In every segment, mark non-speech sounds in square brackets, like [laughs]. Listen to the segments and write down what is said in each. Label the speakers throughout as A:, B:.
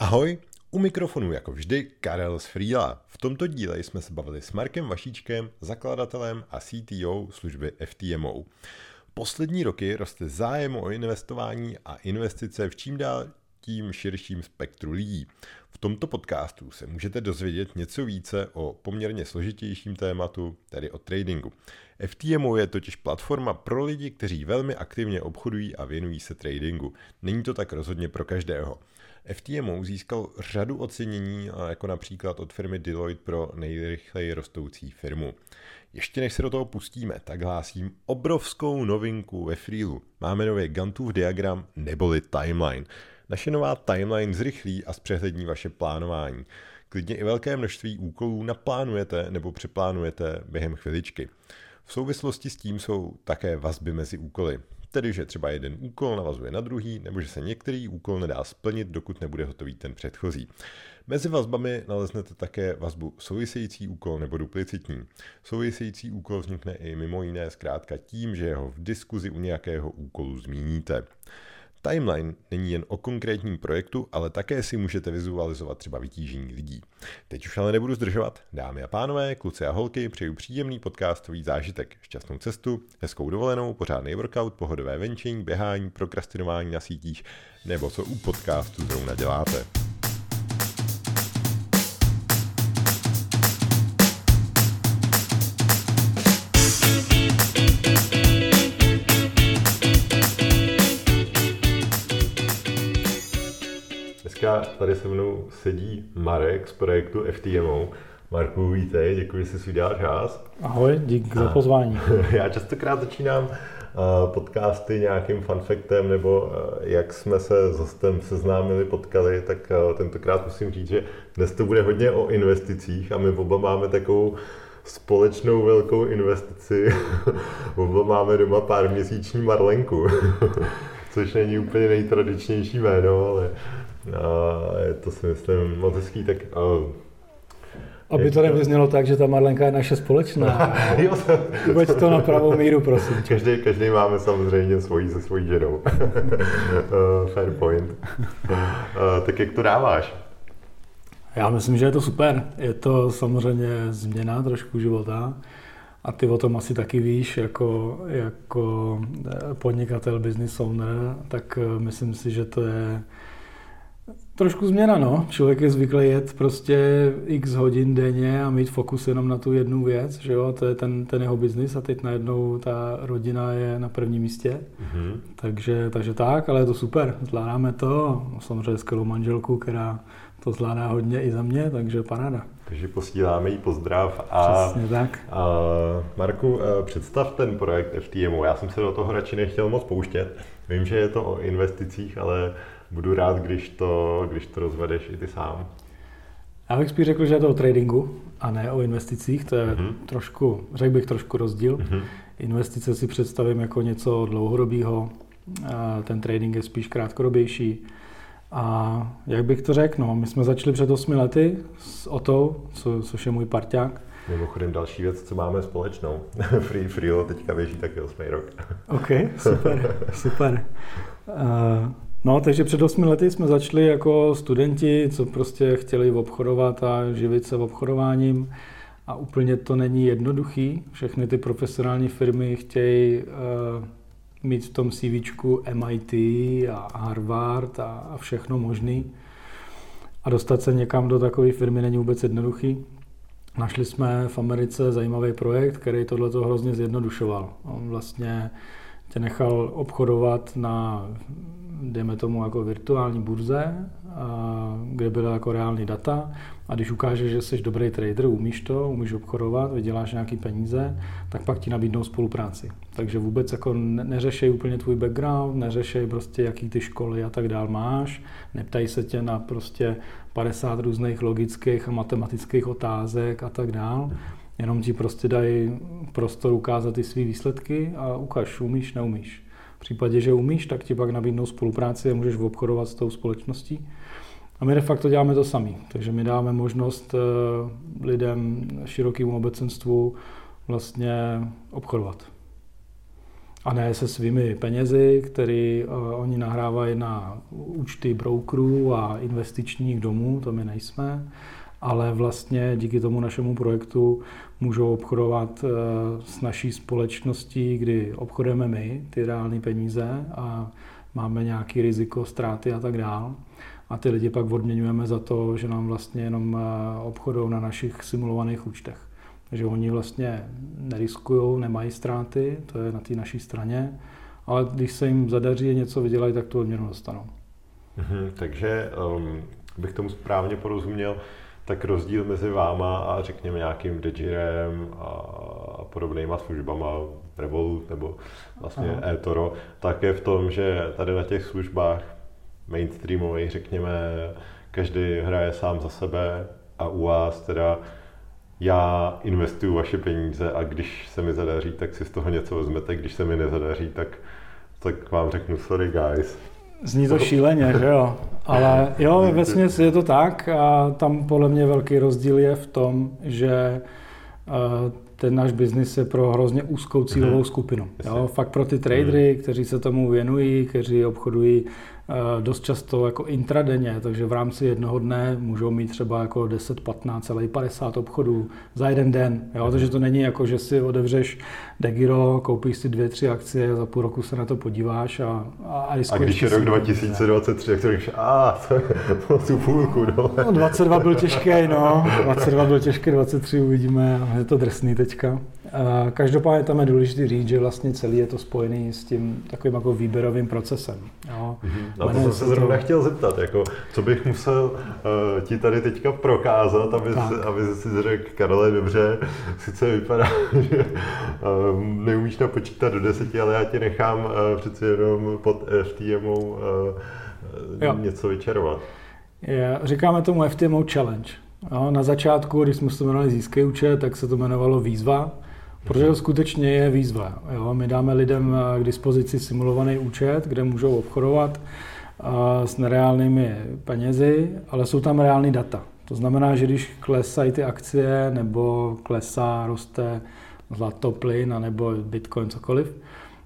A: Ahoj, u mikrofonu jako vždy Karel z Freela. V tomto díle jsme se bavili s Markem Vašíčkem, zakladatelem a CTO služby FTMO. Poslední roky roste zájem o investování a investice v čím dál tím širším spektru lidí. V tomto podcastu se můžete dozvědět něco více o poměrně složitějším tématu, tedy o tradingu. FTMO je totiž platforma pro lidi, kteří velmi aktivně obchodují a věnují se tradingu. Není to tak rozhodně pro každého. FTMO získal řadu ocenění, jako například od firmy Deloitte pro nejrychleji rostoucí firmu. Ještě než se do toho pustíme, tak hlásím obrovskou novinku ve Freelu. Máme nový Gantův diagram neboli timeline. Naše nová timeline zrychlí a zpřehlední vaše plánování. Klidně i velké množství úkolů naplánujete nebo přeplánujete během chviličky. V souvislosti s tím jsou také vazby mezi úkoly. Tedy, že třeba jeden úkol navazuje na druhý, nebo že se některý úkol nedá splnit, dokud nebude hotový ten předchozí. Mezi vazbami naleznete také vazbu související úkol nebo duplicitní. Související úkol vznikne i mimo jiné zkrátka tím, že ho v diskuzi u nějakého úkolu zmíníte. Timeline není jen o konkrétním projektu, ale také si můžete vizualizovat třeba vytížení lidí. Teď už ale nebudu zdržovat. Dámy a pánové, kluci a holky, přeju příjemný podcastový zážitek, šťastnou cestu, hezkou dovolenou, pořádný workout, pohodové venčení, běhání, prokrastinování na sítích nebo co u podcastu zrovna děláte. Dneska tady se mnou sedí Marek z projektu FTMO. Marku, vítej, děkuji, že jsi si udělal čas.
B: Ahoj, díky za pozvání. [laughs]
A: Já častokrát začínám podcasty nějakým funfactem, nebo jak jsme se s hostem seznámili, potkali, tak tentokrát musím říct, že dnes to bude hodně o investicích a my oba máme takovou společnou velkou investici. [laughs] oba máme doma pár měsíční marlenku, [laughs] což není úplně nejtradičnější jméno, ale a je to si myslím moc hezký, tak uh,
B: aby to nevyznělo tak, že ta Marlenka je naše společná. [laughs] Uveď to na pravou míru, prosím.
A: Každý, každý máme samozřejmě svojí se svojí ženou. uh, [laughs] fair point. Uh, tak jak to dáváš?
B: Já myslím, že je to super. Je to samozřejmě změna trošku života. A ty o tom asi taky víš, jako, jako podnikatel, business owner, tak myslím si, že to je Trošku změna, no. Člověk je zvyklý jet prostě x hodin denně a mít fokus jenom na tu jednu věc, že jo, to je ten, ten jeho biznis a teď najednou ta rodina je na prvním místě. Mm-hmm. Takže, takže tak, ale je to super, zvládáme to. Samozřejmě skvělou manželku, která to zvládá hodně i za mě, takže paráda.
A: Takže posíláme jí pozdrav. A,
B: Přesně tak.
A: A Marku, eh, představ ten projekt FTMO. Já jsem se do toho radši nechtěl moc pouštět. Vím, že je to o investicích, ale budu rád, když to, když to rozvedeš i ty sám.
B: Já bych spíš řekl, že je to o tradingu a ne o investicích. To je mm-hmm. trošku, řekl bych trošku rozdíl. Mm-hmm. Investice si představím jako něco dlouhodobého, ten trading je spíš krátkodobější. A jak bych to řekl, no, my jsme začali před 8 lety s Otou, co, což je můj parťák.
A: Mimochodem další věc, co máme společnou. [laughs] Free Freelo teďka běží taky 8 rok.
B: OK, super, [laughs] super. Uh, No, takže před 8 lety jsme začali jako studenti, co prostě chtěli obchodovat a živit se obchodováním. A úplně to není jednoduchý. Všechny ty profesionální firmy chtějí uh, mít v tom CV MIT a Harvard a, a všechno možný. A dostat se někam do takové firmy není vůbec jednoduchý. Našli jsme v Americe zajímavý projekt, který tohle hrozně zjednodušoval. On vlastně tě nechal obchodovat na dejme tomu jako virtuální burze, kde byla jako reální data a když ukážeš, že jsi dobrý trader, umíš to, umíš obchodovat, vyděláš nějaký peníze, tak pak ti nabídnou spolupráci. Takže vůbec jako neřešej úplně tvůj background, neřešej prostě jaký ty školy a tak dál máš, neptají se tě na prostě 50 různých logických a matematických otázek a tak dál. Jenom ti prostě dají prostor ukázat ty své výsledky a ukáž, umíš, neumíš. V případě, že umíš, tak ti pak nabídnou spolupráci a můžeš obchodovat s tou společností. A my de facto děláme to sami. Takže my dáme možnost eh, lidem, širokému obecenstvu vlastně obchodovat. A ne se svými penězi, které uh, oni nahrávají na účty brokerů a investičních domů, to my nejsme, ale vlastně díky tomu našemu projektu můžou obchodovat uh, s naší společností, kdy obchodujeme my ty reální peníze a máme nějaký riziko, ztráty a tak dále a ty lidi pak odměňujeme za to, že nám vlastně jenom eh, obchodují na našich simulovaných účtech. Takže oni vlastně neriskují, nemají ztráty, to je na té naší straně, ale když se jim zadaří něco vydělají, tak tu odměnu dostanou.
A: Mm-hmm, takže um, bych tomu správně porozuměl, tak rozdíl mezi váma a řekněme nějakým Degirem a podobnýma službama, Revolut nebo vlastně Aha. eToro, tak je v tom, že tady na těch službách mainstreamový, řekněme, každý hraje sám za sebe a u vás teda já investuju vaše peníze a když se mi zadaří, tak si z toho něco vezmete, když se mi nezadaří, tak, tak vám řeknu sorry guys.
B: Zní to šíleně, že jo? Ale jo, ve je to tak a tam podle mě velký rozdíl je v tom, že eh, ten náš biznis je pro hrozně úzkou cílovou mhm. skupinu. Jo? Fakt pro ty tradery, mhm. kteří se tomu věnují, kteří obchodují dost často jako intradenně, takže v rámci jednoho dne můžou mít třeba jako 10, 15, celý 50 obchodů za jeden den. Jo? Takže to není jako, že si otevřeš Degiro, koupíš si dvě, tři akcie, za půl roku se na to podíváš a
A: A, a, a když je rok 2023, jak to říkáš, a [laughs] to tu půlku, no.
B: no. 22 byl těžký, no. 22 byl těžký, 23 uvidíme, je to drsný teďka. Každopádně tam je důležité říct, že vlastně celý je to spojený s tím takovým jako výběrovým procesem. Jo.
A: Mm-hmm. Na to jsem se zrovna to... chtěl zeptat, jako, co bych musel uh, ti tady teďka prokázat, aby, si, aby si řekl, Karole, dobře, sice vypadá, [laughs] že uh, neumíš napočítat do deseti, ale já ti nechám uh, přeci jenom pod FTMou uh, jo. něco vyčarovat.
B: Je, říkáme tomu FTMO Challenge. Jo, na začátku, když jsme se jmenovali Získej účet, tak se to jmenovalo výzva. Protože to skutečně je výzva. Jo? My dáme lidem eh, k dispozici simulovaný účet, kde můžou obchodovat eh, s nereálnými penězi, ale jsou tam reální data. To znamená, že když klesají ty akcie, nebo klesá, roste zlato, plyn, nebo bitcoin, cokoliv,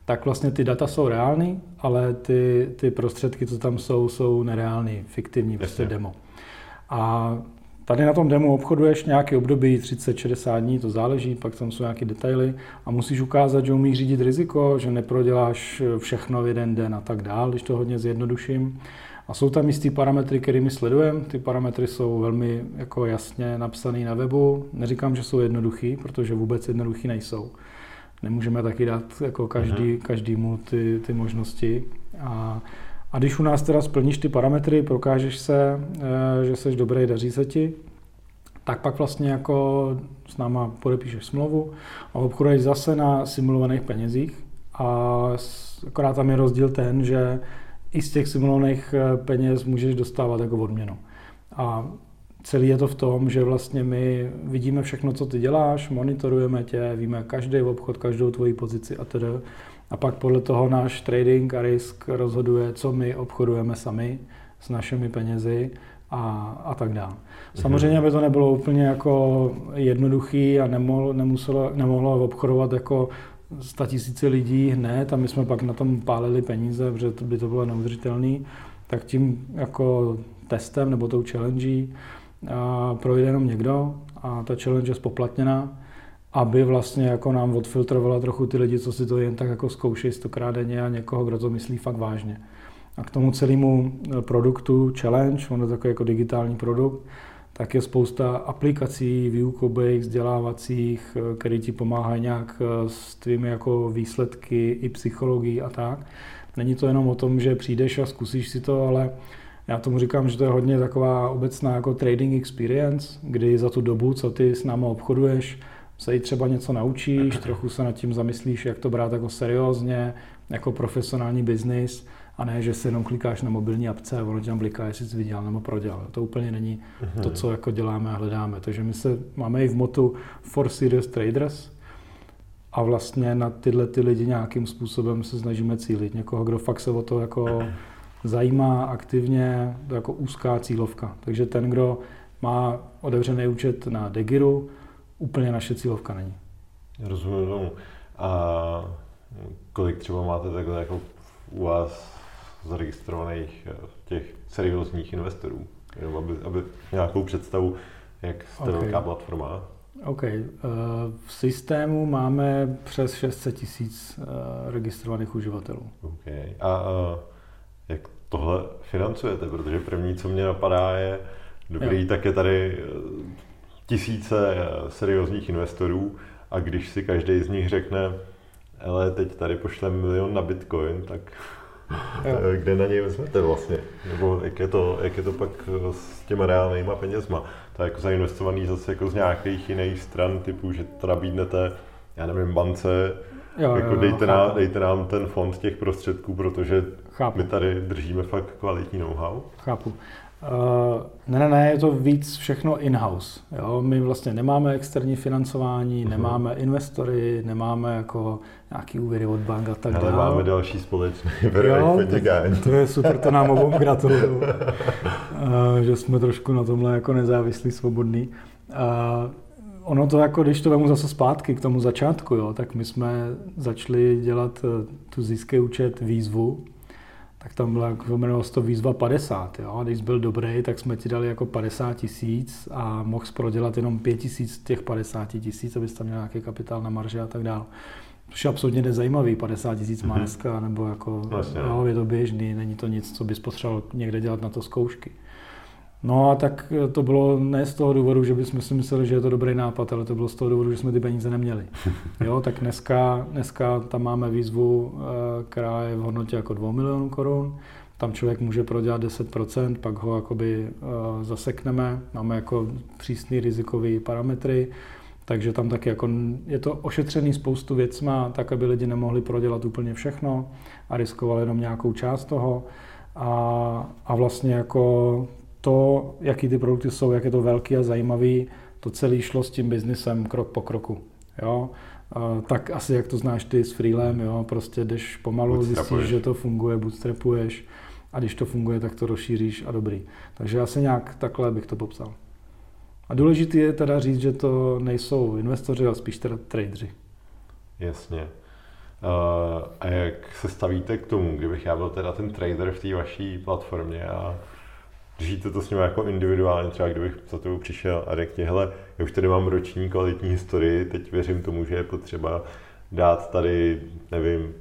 B: tak vlastně ty data jsou reální, ale ty, ty prostředky, co tam jsou, jsou nereální, fiktivní, prostě demo. A Tady na tom demo obchoduješ nějaký období 30-60 dní, to záleží, pak tam jsou nějaké detaily a musíš ukázat, že umíš řídit riziko, že neproděláš všechno v jeden den a tak dál, když to hodně zjednoduším. A jsou tam jistý parametry, kterými sledujeme. Ty parametry jsou velmi jako jasně napsané na webu. Neříkám, že jsou jednoduchý, protože vůbec jednoduchý nejsou. Nemůžeme taky dát jako každý, mhm. každému ty, ty možnosti. A a když u nás teda splníš ty parametry, prokážeš se, eh, že jsi dobrý, daří se ti, tak pak vlastně jako s náma podepíšeš smlouvu a obchoduješ zase na simulovaných penězích. A akorát tam je rozdíl ten, že i z těch simulovaných eh, peněz můžeš dostávat jako odměnu. A celý je to v tom, že vlastně my vidíme všechno, co ty děláš, monitorujeme tě, víme každý obchod, každou tvoji pozici a tedy. A pak podle toho náš trading a risk rozhoduje, co my obchodujeme sami s našimi penězi a, a tak dále. Mhm. Samozřejmě by to nebylo úplně jako jednoduchý a nemohlo, nemuselo, nemohlo obchodovat jako tisíce lidí hned a my jsme pak na tom pálili peníze, protože to by to bylo neudržitelné, tak tím jako testem nebo tou challenge projde jenom někdo a ta challenge je spoplatněná aby vlastně jako nám odfiltrovala trochu ty lidi, co si to jen tak jako zkoušejí stokrát denně a někoho, kdo to myslí fakt vážně. A k tomu celému eh, produktu Challenge, on je takový jako digitální produkt, tak je spousta aplikací výukových, vzdělávacích, eh, které ti pomáhají nějak eh, s tvými jako výsledky i psychologii a tak. Není to jenom o tom, že přijdeš a zkusíš si to, ale já tomu říkám, že to je hodně taková obecná jako trading experience, kdy za tu dobu, co ty s náma obchoduješ, se i třeba něco naučíš, trochu se nad tím zamyslíš, jak to brát jako seriózně, jako profesionální biznis, a ne, že si jenom klikáš na mobilní apce a ono ti tam bliká, jestli jsi viděl nebo prodělal. To úplně není to, co jako děláme a hledáme. Takže my se máme i v motu for serious traders a vlastně na tyhle ty lidi nějakým způsobem se snažíme cílit. Někoho, kdo fakt se o to jako zajímá aktivně, to jako úzká cílovka. Takže ten, kdo má otevřený účet na Degiru, úplně naše cílovka není.
A: Rozumím tomu. A kolik třeba máte takhle jako u vás zaregistrovaných eh, těch seriózních investorů, jenom aby, aby nějakou představu, jak jste okay. velká platforma.
B: OK. Eh, v systému máme přes 600 tisíc registrovaných uživatelů.
A: OK. A jak tohle financujete? Protože první, co mě napadá, je, dobrý, jo. tak je tady tisíce seriózních investorů a když si každý z nich řekne, ale teď tady pošlem milion na Bitcoin, tak jo. [laughs] kde na něj vezmete vlastně? Nebo jak je to, jak je to pak s těma reálnýma penězma? To je jako zainvestovaný zase jako z nějakých jiných stran, typu, že to nabídnete, já nevím, bance, jo, jako jo, dejte, jo, nám, dejte nám ten fond těch prostředků, protože chápu. my tady držíme fakt kvalitní know-how.
B: Chápu. Uh, ne, ne, ne, je to víc všechno in-house. Jo? My vlastně nemáme externí financování, uh-huh. nemáme investory, nemáme jako nějaký úvěry od bank a tak dále.
A: Ale máme další společný jo,
B: to je super, to nám obou gratuluju, uh, [laughs] že jsme trošku na tomhle jako nezávislí, svobodní. Uh, ono to jako, když to vemu zase zpátky k tomu začátku, jo, tak my jsme začali dělat tu získý účet výzvu, tak tam byla, jmenovalo to výzva 50. Jo? A když byl dobrý, tak jsme ti dali jako 50 tisíc a mohl prodělat jenom 5 tisíc těch 50 tisíc, abys tam měl nějaký kapitál na marže a tak dále. Což je absolutně nezajímavý, 50 tisíc má mhm. dneska, nebo jako, vlastně. jo, je to běžný, není to nic, co bys potřeboval někde dělat na to zkoušky. No a tak to bylo ne z toho důvodu, že bychom si mysleli, že je to dobrý nápad, ale to bylo z toho důvodu, že jsme ty peníze neměli. [laughs] Jo, tak dneska, dneska tam máme výzvu, eh, která je v hodnotě jako 2 milionů korun. Tam člověk může prodělat 10%, pak ho jakoby eh, zasekneme. Máme jako přísný rizikový parametry, takže tam taky jako je to ošetřený spoustu věcma, tak aby lidi nemohli prodělat úplně všechno a riskovali jenom nějakou část toho. A, a vlastně jako to, jaký ty produkty jsou, jak je to velký a zajímavý, to celé šlo s tím biznisem krok po kroku. Jo? tak asi jak to znáš ty s freelem, jo? prostě jdeš pomalu, zjistíš, že to funguje, bootstrapuješ a když to funguje, tak to rozšíříš a dobrý. Takže asi nějak takhle bych to popsal. A důležité je teda říct, že to nejsou investoři, ale spíš teda tradeři.
A: Jasně. A jak se stavíte k tomu, kdybych já byl teda ten trader v té vaší platformě a Držíte to s ním jako individuálně, třeba kdybych za tebou přišel a řekl ti, hele, já už tady mám roční kvalitní historii, teď věřím tomu, že je potřeba dát tady, nevím,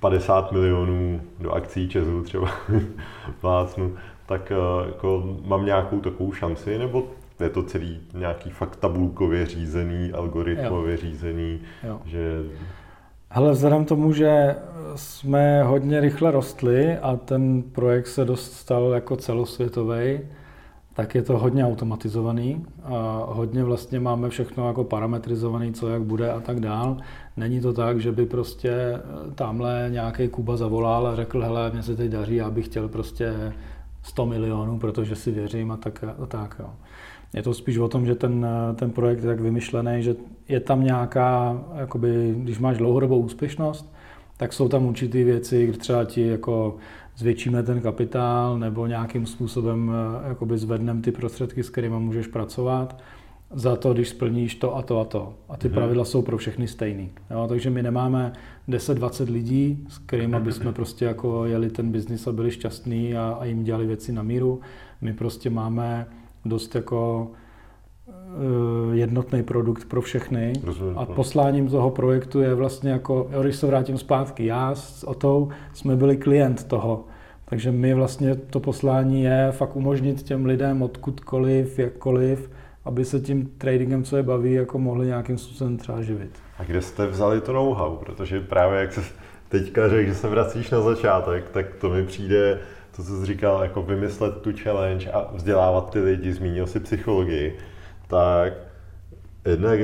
A: 50 milionů do akcí Česu třeba [laughs] plácnu, tak eh, jako mám nějakou takovou šanci, nebo je to celý nějaký fakt tabulkově řízený, algoritmově jo. řízený, jo. že
B: Hele, vzhledem tomu, že jsme hodně rychle rostli a ten projekt se dostal jako celosvětový, tak je to hodně automatizovaný a hodně vlastně máme všechno jako parametrizovaný, co jak bude a tak dál. Není to tak, že by prostě tamhle nějaký Kuba zavolal a řekl, hele, mně se teď daří, já bych chtěl prostě 100 milionů, protože si věřím a tak. A tak jo. Je to spíš o tom, že ten, ten projekt je tak vymyšlený, že je tam nějaká, jakoby, když máš dlouhodobou úspěšnost, tak jsou tam určité věci, kdy třeba ti jako zvětšíme ten kapitál nebo nějakým způsobem jakoby zvedneme ty prostředky, s kterými můžeš pracovat za to, když splníš to a to a to. A ty mm-hmm. pravidla jsou pro všechny stejný. Jo, takže my nemáme 10-20 lidí, s kterými bychom prostě jako jeli ten biznis a byli šťastní a, a jim dělali věci na míru. My prostě máme dost jako eh, jednotný produkt pro všechny. Rozumím, a posláním toho projektu je vlastně jako, když se vrátím zpátky, já s Otou jsme byli klient toho. Takže my vlastně to poslání je fakt umožnit těm lidem odkudkoliv, jakkoliv, aby se tím tradingem, co je baví, jako mohli nějakým způsobem třeba živit.
A: A kde jste vzali to know-how? Protože právě jak se teďka řekl, že se vracíš na začátek, tak to mi přijde to, co jsi říkal, jako vymyslet tu challenge a vzdělávat ty lidi, zmínil si psychologii, tak jednak,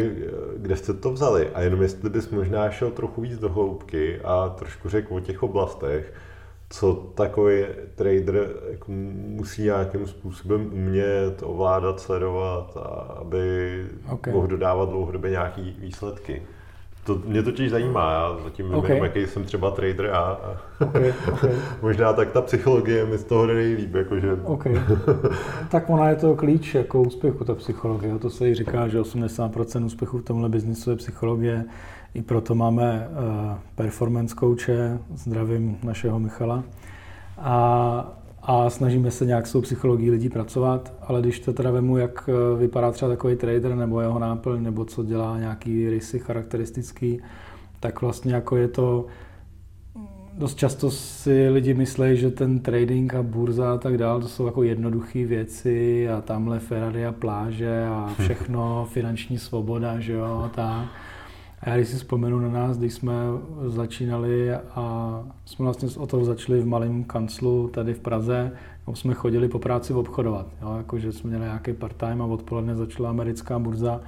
A: kde jste to vzali a jenom jestli bys možná šel trochu víc do hloubky a trošku řekl o těch oblastech, co takový trader jako musí nějakým způsobem umět, ovládat, sledovat, aby okay. mohl dodávat dlouhodobě nějaké výsledky. To mě totiž zajímá, já zatím okay. nevím, jaký jsem třeba trader a, a okay, okay. [laughs] možná tak ta psychologie mi z toho nejlíp, jakože...
B: Okay. tak ona je to klíč jako úspěchu, ta psychologie. To se jí říká, že 80% úspěchu v tomhle biznisu je psychologie. I proto máme uh, performance coache, zdravím našeho Michala. A, a snažíme se nějak s tou psychologií lidí pracovat, ale když to teda vemu, jak eh, vypadá třeba takový trader, nebo jeho náplň, nebo co dělá nějaký rysy charakteristický, tak vlastně jako je to, dost často si lidi myslí, že ten trading a burza a tak dále, to jsou jako jednoduché věci a tamhle Ferrari a pláže a všechno, [laughs] finanční svoboda, že jo, a tak. A já když si vzpomenu na nás, když jsme začínali a jsme vlastně o toho začali v malém kanclu tady v Praze, jsme chodili po práci obchodovat. Jo? Jako, že jsme měli nějaký part-time a odpoledne začala americká burza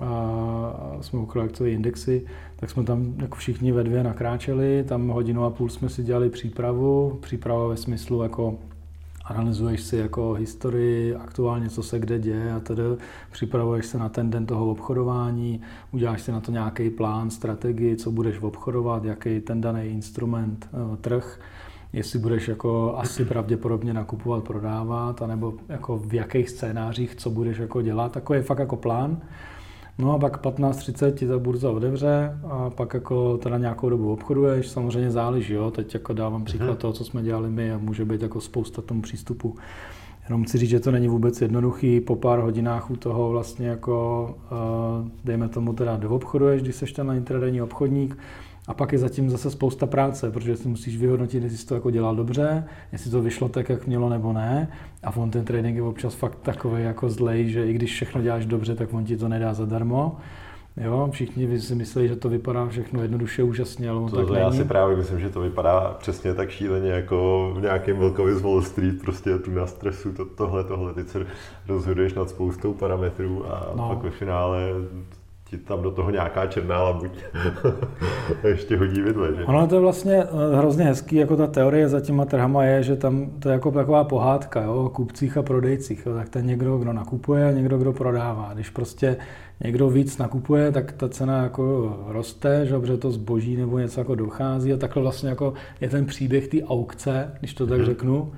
B: a jsme ukradli ty indexy, tak jsme tam jako všichni ve dvě nakráčeli, tam hodinu a půl jsme si dělali přípravu, příprava ve smyslu jako analyzuješ si jako historii, aktuálně, co se kde děje a tedy připravuješ se na ten den toho obchodování, uděláš si na to nějaký plán, strategii, co budeš obchodovat, jaký ten daný instrument, eh, trh, jestli budeš jako asi pravděpodobně nakupovat, prodávat, anebo jako v jakých scénářích, co budeš jako dělat, takový je fakt jako plán. No a pak 15.30 ti ta burza otevře a pak jako teda nějakou dobu obchoduješ, samozřejmě záleží, jo, teď jako dávám příklad hmm. toho, co jsme dělali my a může být jako spousta tomu přístupu. Jenom chci říct, že to není vůbec jednoduchý, po pár hodinách u toho vlastně jako, eh, dejme tomu teda doobchoduješ, když seš ten na intradenní obchodník, a pak je zatím zase spousta práce, protože si musíš vyhodnotit, jestli to jako dělal dobře, jestli to vyšlo tak, jak mělo nebo ne. A on ten trading je občas fakt takový jako zlej, že i když všechno děláš dobře, tak on ti to nedá zadarmo. Jo, všichni si myslí, že to vypadá všechno jednoduše, úžasně, ale on
A: to,
B: tak
A: to
B: není.
A: Já si právě myslím, že to vypadá přesně tak šíleně jako v nějakém Wilkovi z Wall Street, prostě tu na stresu, to, tohle, tohle, ty se rozhoduješ nad spoustou parametrů a no. pak ve finále ti tam do toho nějaká černá labuť [laughs] ještě hodí vidle. Že?
B: Ono to je vlastně eh, hrozně hezký, jako ta teorie za těma trhama je, že tam to je jako taková pohádka jo, o kupcích a prodejcích. Jo. Tak ten někdo, kdo nakupuje a někdo, kdo prodává. Když prostě někdo víc nakupuje, tak ta cena jako roste, že, protože to zboží nebo něco jako dochází a takhle vlastně jako je ten příběh té aukce, když to tak mm-hmm. řeknu.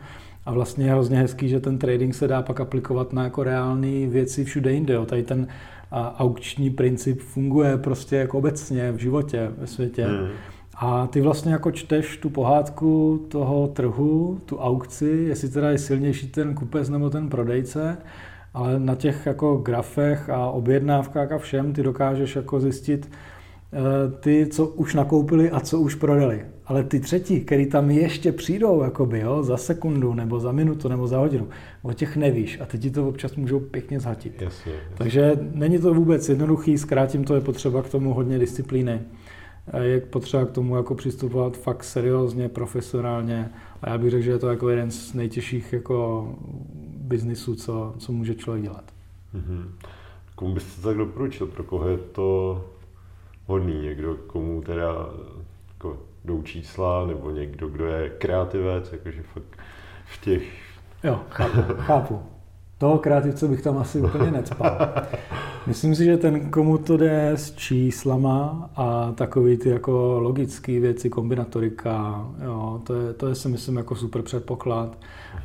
B: A vlastně je hrozně hezký, že ten trading se dá pak aplikovat na jako reální věci všude jinde. Jo. Tady ten a aukční princip funguje prostě jako obecně v životě, ve světě. Hmm. A ty vlastně jako čteš tu pohádku toho trhu, tu aukci, jestli teda je silnější ten kupec nebo ten prodejce, ale na těch jako grafech a objednávkách a všem ty dokážeš jako zjistit, Eh, ty, co už nakoupili a co už prodali. Ale ty třetí, který tam ještě přijdou jakoby, jo, za sekundu, nebo za minutu, nebo za hodinu, o těch nevíš a ty ti to občas můžou pěkně zhatit.
A: Jasně, jasně.
B: Takže není to vůbec jednoduchý, zkrátím to, je potřeba k tomu hodně disciplíny. Je potřeba k tomu jako přistupovat fakt seriózně, profesionálně a já bych řekl, že je to jako jeden z nejtěžších jako biznisů, co, co může člověk dělat.
A: Mm-hmm. Komu byste tak doporučil, pro koho je to hodný, někdo, komu teda jako jdou čísla, nebo někdo, kdo je kreativec, jakože fakt v těch...
B: Jo, chápu, chápu. Toho kreativce bych tam asi úplně necpal. Myslím si, že ten, komu to jde s číslama a takový ty jako logické věci, kombinatorika, jo, to, je, to je si myslím jako super předpoklad.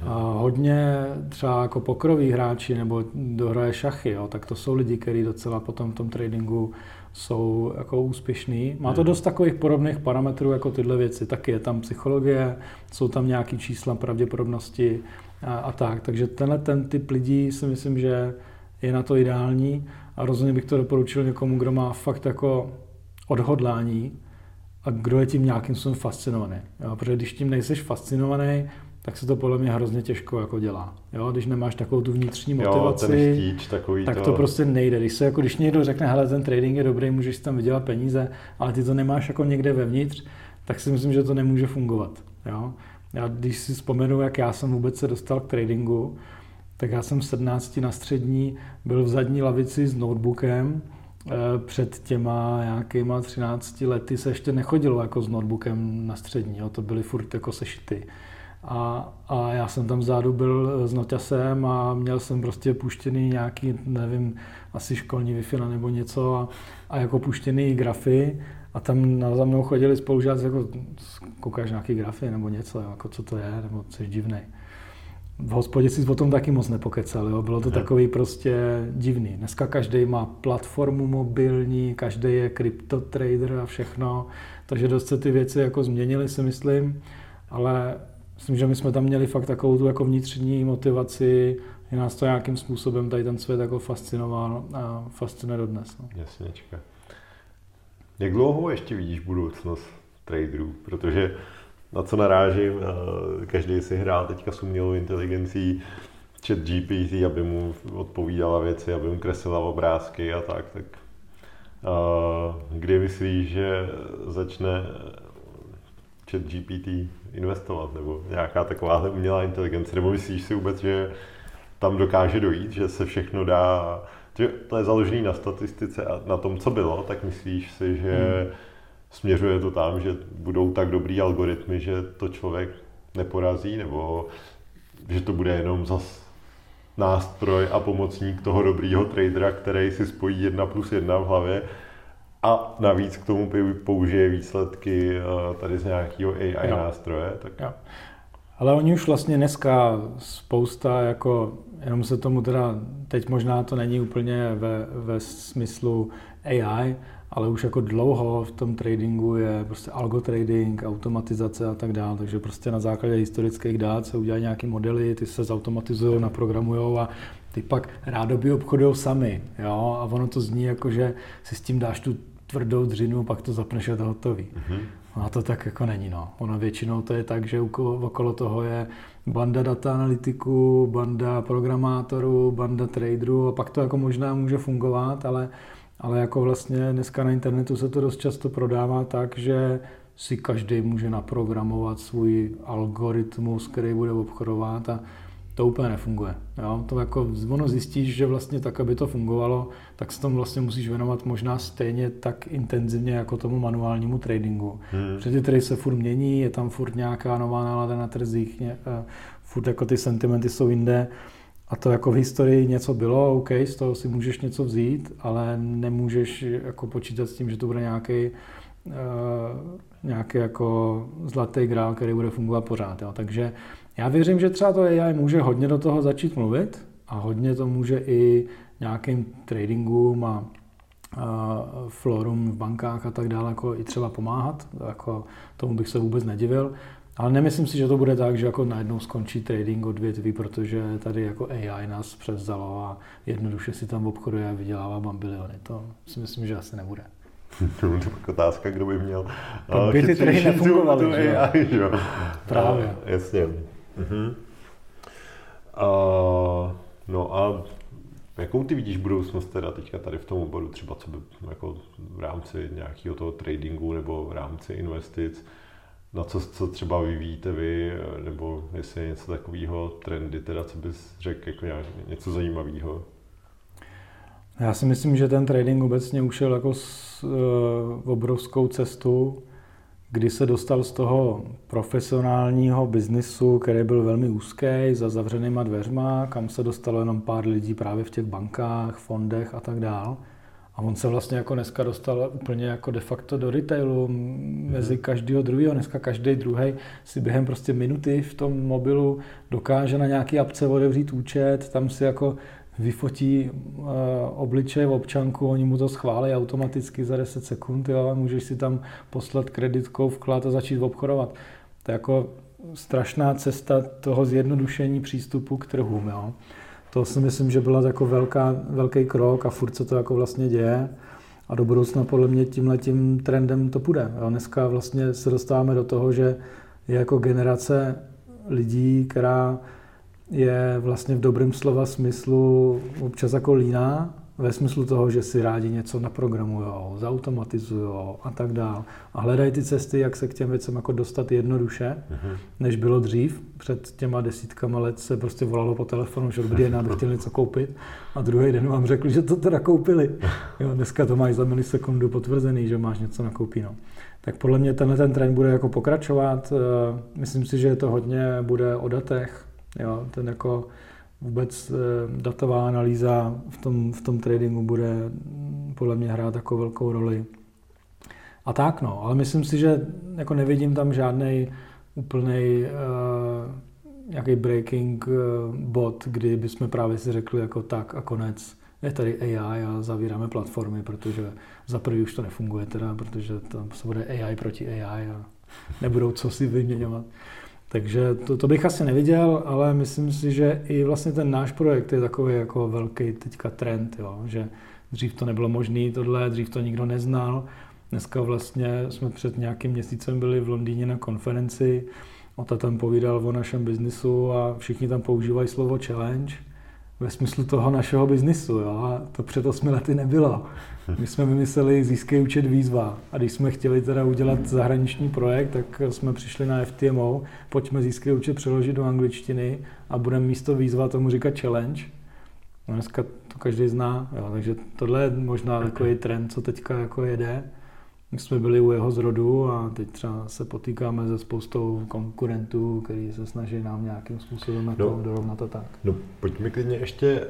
B: A hodně třeba jako pokroví hráči nebo dohraje šachy, jo, tak to jsou lidi, kteří docela potom v tom tradingu jsou jako úspěšný. Má to hmm. dost takových podobných parametrů jako tyhle věci. Taky je tam psychologie, jsou tam nějaký čísla pravděpodobnosti a, a tak. Takže tenhle ten typ lidí si myslím, že je na to ideální a rozhodně bych to doporučil někomu, kdo má fakt jako odhodlání a kdo je tím nějakým způsobem fascinovaný. Jo? Protože když tím nejseš fascinovaný, tak se to podle mě hrozně těžko jako dělá. Jo? Když nemáš takovou tu vnitřní motivaci,
A: jo, ten chtíč, takový
B: tak to... to prostě nejde. Když, se jako, když někdo řekne, hele, ten trading je dobrý, můžeš tam vydělat peníze, ale ty to nemáš jako někde vevnitř, tak si myslím, že to nemůže fungovat. Jo? Já když si vzpomenu, jak já jsem vůbec se dostal k tradingu, tak já jsem v 17 na střední byl v zadní lavici s notebookem, eh, před těma nějakýma 13 lety se ještě nechodilo jako s notebookem na střední, jo? to byly furt jako sešity. A, a já jsem tam vzadu byl s noťasem a měl jsem prostě puštěný nějaký, nevím, asi školní wi nebo něco a, a jako puštěný grafy a tam za mnou chodili spolužáci, jako koukáš nějaký grafy nebo něco, jako co to je, nebo jsi divný. v hospodě si o tom taky moc nepokecel. Jo? Bylo to ne. takový prostě divný. Dneska každý má platformu mobilní, každý je kryptotrader a všechno, takže dost se ty věci jako změnily, si myslím, ale myslím, že my jsme tam měli fakt takovou tu jako vnitřní motivaci, že nás to nějakým způsobem tady ten svět jako fascinoval a fascinuje dodnes. No.
A: Jasněčka. Jak dlouho ještě vidíš budoucnost traderů? Protože na co narážím, eh, každý si hrál teďka s umělou inteligencí, chat GPT, aby mu odpovídala věci, aby mu kreslila obrázky a tak, tak uh, kdy myslíš, že začne chat GPT investovat, nebo nějaká taková umělá inteligence, nebo myslíš si vůbec, že tam dokáže dojít, že se všechno dá, že to je založené na statistice a na tom, co bylo, tak myslíš si, že hmm. směřuje to tam, že budou tak dobrý algoritmy, že to člověk neporazí, nebo že to bude jenom zas nástroj a pomocník toho dobrýho tradera, který si spojí jedna plus jedna v hlavě a navíc k tomu použije výsledky eh, tady z nějakého AI jo. nástroje. Tak... Jo.
B: Ale oni už vlastně dneska spousta, jako, jenom se tomu teda, teď možná to není úplně ve, ve smyslu AI, ale už jako dlouho v tom tradingu je prostě algo trading, automatizace a tak dále, takže prostě na základě historických dát se udělají nějaké modely, ty se zautomatizují, naprogramují a ty pak rádoby obchodují sami, jo, a ono to zní jako, že si s tím dáš tu tvrdou dřinu, pak to zapneš a to hotový. Mm-hmm. A to tak jako není. No. Ono většinou to je tak, že okolo toho je banda data analytiků, banda programátorů, banda traderů a pak to jako možná může fungovat, ale, ale jako vlastně dneska na internetu se to dost často prodává tak, že si každý může naprogramovat svůj algoritmus, který bude obchodovat a to úplně nefunguje. Jo? To jako ono zjistíš, že vlastně tak, aby to fungovalo, tak se tomu vlastně musíš věnovat možná stejně tak intenzivně jako tomu manuálnímu tradingu. Hmm. Protože ty trady se furt mění, je tam furt nějaká nová nálada na trzích, ně, uh, furt jako ty sentimenty jsou jinde. A to jako v historii něco bylo, OK, z toho si můžeš něco vzít, ale nemůžeš jako počítat s tím, že to bude nějaký uh, nějaký jako zlatý grál, který bude fungovat pořád. Jo. Takže já věřím, že třeba to AI může hodně do toho začít mluvit a hodně to může i nějakým tradingům a, florům v bankách a tak dále jako i třeba pomáhat. Jako tomu bych se vůbec nedivil. Ale nemyslím si, že to bude tak, že jako najednou skončí trading odvětví, protože tady jako AI nás převzalo a jednoduše si tam obchoduje a vydělává bambiliony. To si myslím, že asi nebude. [laughs]
A: to je otázka, kdo by měl.
B: Pak by ty trhy nefungovaly,
A: že?
B: Právě.
A: A, jasně. Uh-huh. Uh, no a jakou ty vidíš budoucnost teda teďka tady v tom oboru, třeba co by jako v rámci nějakého toho tradingu nebo v rámci investic, na co, co třeba vyvíjíte vy, nebo jestli je něco takového, trendy teda, co bys řekl, jako nějak, něco zajímavého?
B: Já si myslím, že ten trading obecně ušel jako s, uh, obrovskou cestu kdy se dostal z toho profesionálního biznisu, který byl velmi úzký, za zavřenýma dveřma, kam se dostalo jenom pár lidí právě v těch bankách, fondech a tak dál. A on se vlastně jako dneska dostal úplně jako de facto do retailu mezi mhm. každého druhého. Dneska každý druhý si během prostě minuty v tom mobilu dokáže na nějaký apce otevřít účet, tam si jako vyfotí uh, obličej v občanku, oni mu to schválí automaticky za 10 sekund, jo, a můžeš si tam poslat kreditkou, vklad a začít obchodovat. To je jako strašná cesta toho zjednodušení přístupu k trhům. Jo. To si myslím, že byla jako velká, velký krok a furt se to jako vlastně děje. A do budoucna podle mě tímhletím trendem to půjde. Jo. Dneska vlastně se dostáváme do toho, že je jako generace lidí, která je vlastně v dobrém slova smyslu občas jako líná, ve smyslu toho, že si rádi něco naprogramují, zautomatizují a tak dále. A hledají ty cesty, jak se k těm věcem jako dostat jednoduše, mm-hmm. než bylo dřív. Před těma desítkama let se prostě volalo po telefonu, že dobrý den, bych chtěl něco koupit. A druhý den vám řekli, že to teda koupili. Jo, dneska to máš za milisekundu potvrzený, že máš něco nakoupíno. Tak podle mě tenhle ten trend bude jako pokračovat. Eh, myslím si, že to hodně bude o datech, Jo, ten jako vůbec eh, datová analýza v tom, v tom tradingu bude mm, podle mě hrát jako velkou roli. A tak no, ale myslím si, že jako nevidím tam žádný úplný uh, nějaký breaking bod, kdy bychom právě si řekli jako tak a konec, je tady AI a zavíráme platformy, protože za prvý už to nefunguje teda, protože tam se bude AI proti AI a nebudou co si vyměňovat. Takže to, to bych asi neviděl, ale myslím si, že i vlastně ten náš projekt je takový jako velký teďka trend, jo, že dřív to nebylo možné tohle, dřív to nikdo neznal. Dneska vlastně jsme před nějakým měsícem byli v Londýně na konferenci, Ota tam povídal o našem biznisu a všichni tam používají slovo challenge ve smyslu toho našeho biznisu. Jo? A to před osmi lety nebylo. [laughs] My jsme vymysleli získej účet výzva. A když jsme chtěli teda udělat zahraniční projekt, tak jsme přišli na FTMO, pojďme získej účet přeložit do angličtiny a budeme místo výzva tomu říkat challenge. A dneska to každý zná, jo? takže tohle je možná takový trend, co teďka jako jede. My jsme byli u jeho zrodu a teď třeba se potýkáme se spoustou konkurentů, kteří se snaží nám nějakým způsobem jako no, dorovnat a tak.
A: No pojďme klidně ještě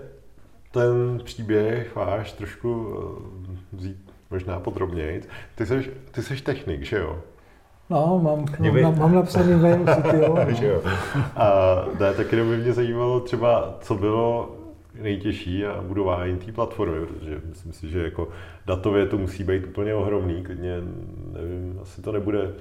A: ten příběh váš trošku eh, vzít možná podrobněji. Ty jsi, ty jsi technik, že jo?
B: No, mám, mám, mám, mám napsaný mail CTO.
A: No. že jo. A ne, tak jenom by mě zajímalo třeba, co bylo nejtěžší a budování té platformy, protože myslím si, že jako datově to musí být úplně ohromný, klidně nevím, asi to nebude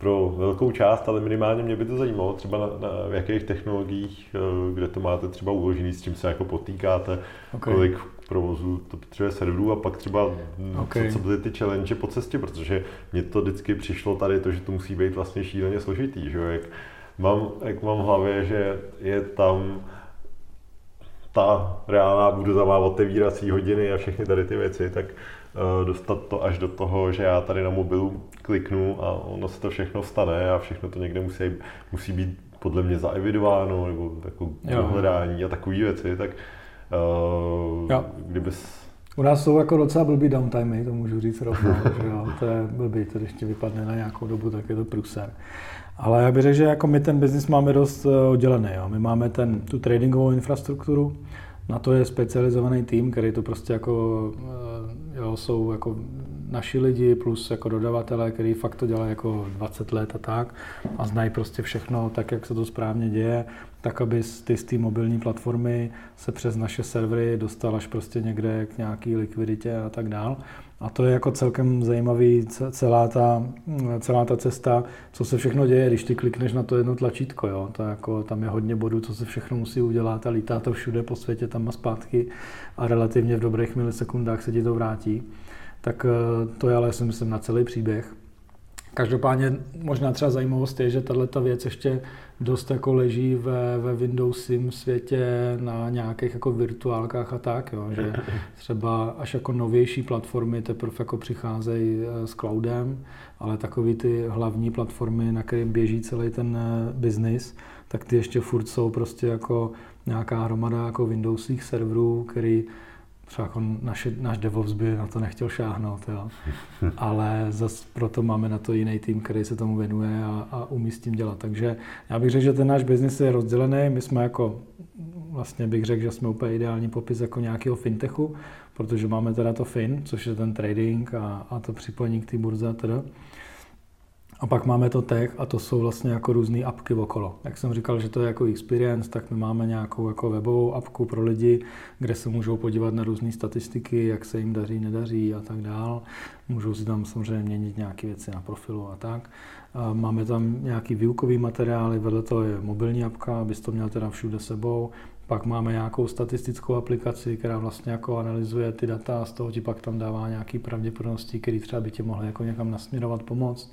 A: pro velkou část, ale minimálně mě by to zajímalo, třeba na, na v jakých technologiích, eh, kde to máte třeba uložený, s čím se jako potýkáte, okay. kolik provozu to potřebuje serverů a pak třeba hm, okay. co, co byly ty challenge po cestě, protože mně to vždycky přišlo tady to, že to musí být vlastně šíleně složitý, že jak mám, jak mám v hlavě, že je tam ta reálná budova otevírací hodiny a všechny tady ty věci, tak dostat to až do toho, že já tady na mobilu kliknu a ono se to všechno stane a všechno to někde musí, musí být podle mě zaevidováno nebo jako hledání a takové věci, tak uh, kdybys
B: u nás jsou jako docela blbý downtime, to můžu říct rovnou, [laughs] že jo, to je blbý, to ještě vypadne na nějakou dobu, tak je to pruser. Ale já bych řekl, že jako my ten biznis máme dost eh, oddělený. Jo. My máme ten, tu tradingovou infrastrukturu, na to je specializovaný tým, který to prostě jako, eh, jo, jsou jako naši lidi plus jako dodavatelé, který fakt to dělají jako 20 let a tak a znají prostě všechno tak, jak se to správně děje, tak aby ty z té mobilní platformy se přes naše servery dostal až prostě někde k nějaký likviditě a tak dál. A to je jako celkem zajímavý celá ta, celá ta cesta, co se všechno děje, když ty klikneš na to jedno tlačítko. Jo? To jako, tam je hodně bodů, co se všechno musí udělat a lítá to všude po světě tam a zpátky a relativně v dobrých milisekundách se ti to vrátí. Tak eh, to je ale, si myslím, na celý příběh. Každopádně možná třeba zajímavost je, že tahle věc ještě dost jako leží ve, ve Windowsim světě na nějakých jako virtuálkách a tak, jo, že [laughs] třeba až jako novější platformy teprve jako přicházejí eh, s cloudem, ale takový ty hlavní platformy, na kterým běží celý ten eh, biznis, tak ty ještě furt jsou prostě jako nějaká hromada jako Windowsích serverů, který třeba jako naše, náš DevOps by na to nechtěl šáhnout, jo. [laughs] ale zase proto máme na to jiný tým, který se tomu věnuje a, a umí s tím dělat. Takže já bych řekl, že ten náš biznis je rozdělený. My jsme jako, vlastně bych řekl, že jsme úplně ideální popis jako nějakého fintechu, protože máme teda to fin, což je ten trading a, a to připojení k té burze a teda. A pak máme to tech a to jsou vlastně jako různé apky okolo. Jak jsem říkal, že to je jako experience, tak my máme nějakou jako webovou apku pro lidi, kde se můžou podívat na různé statistiky, jak se jim daří, nedaří a tak dál. Můžou si tam samozřejmě měnit nějaké věci na profilu a tak. A máme tam nějaký výukový materiály, vedle toho je mobilní apka, abys to měl teda všude sebou. Pak máme nějakou statistickou aplikaci, která vlastně jako analyzuje ty data a z toho ti pak tam dává nějaké pravděpodobnosti, které třeba by tě mohly jako někam nasměrovat, pomoct.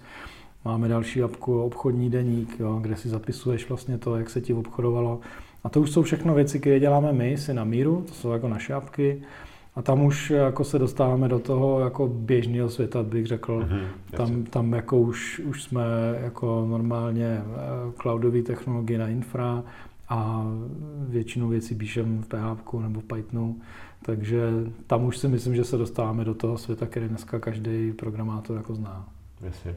B: Máme další apku obchodní deník, jo, kde si zapisuješ vlastně to, jak se ti obchodovalo. A to už jsou všechno věci, které děláme my si na míru, to jsou jako naše apky. A tam už jako se dostáváme do toho jako běžného světa, bych řekl. Mm-hmm, tam, tam jako už, už jsme jako normálně eh, cloudové technologie na infra a většinu věcí píšem v PHP nebo v Pythonu. Takže tam už si myslím, že se dostáváme do toho světa, který dneska každý programátor jako zná.
A: Jasně.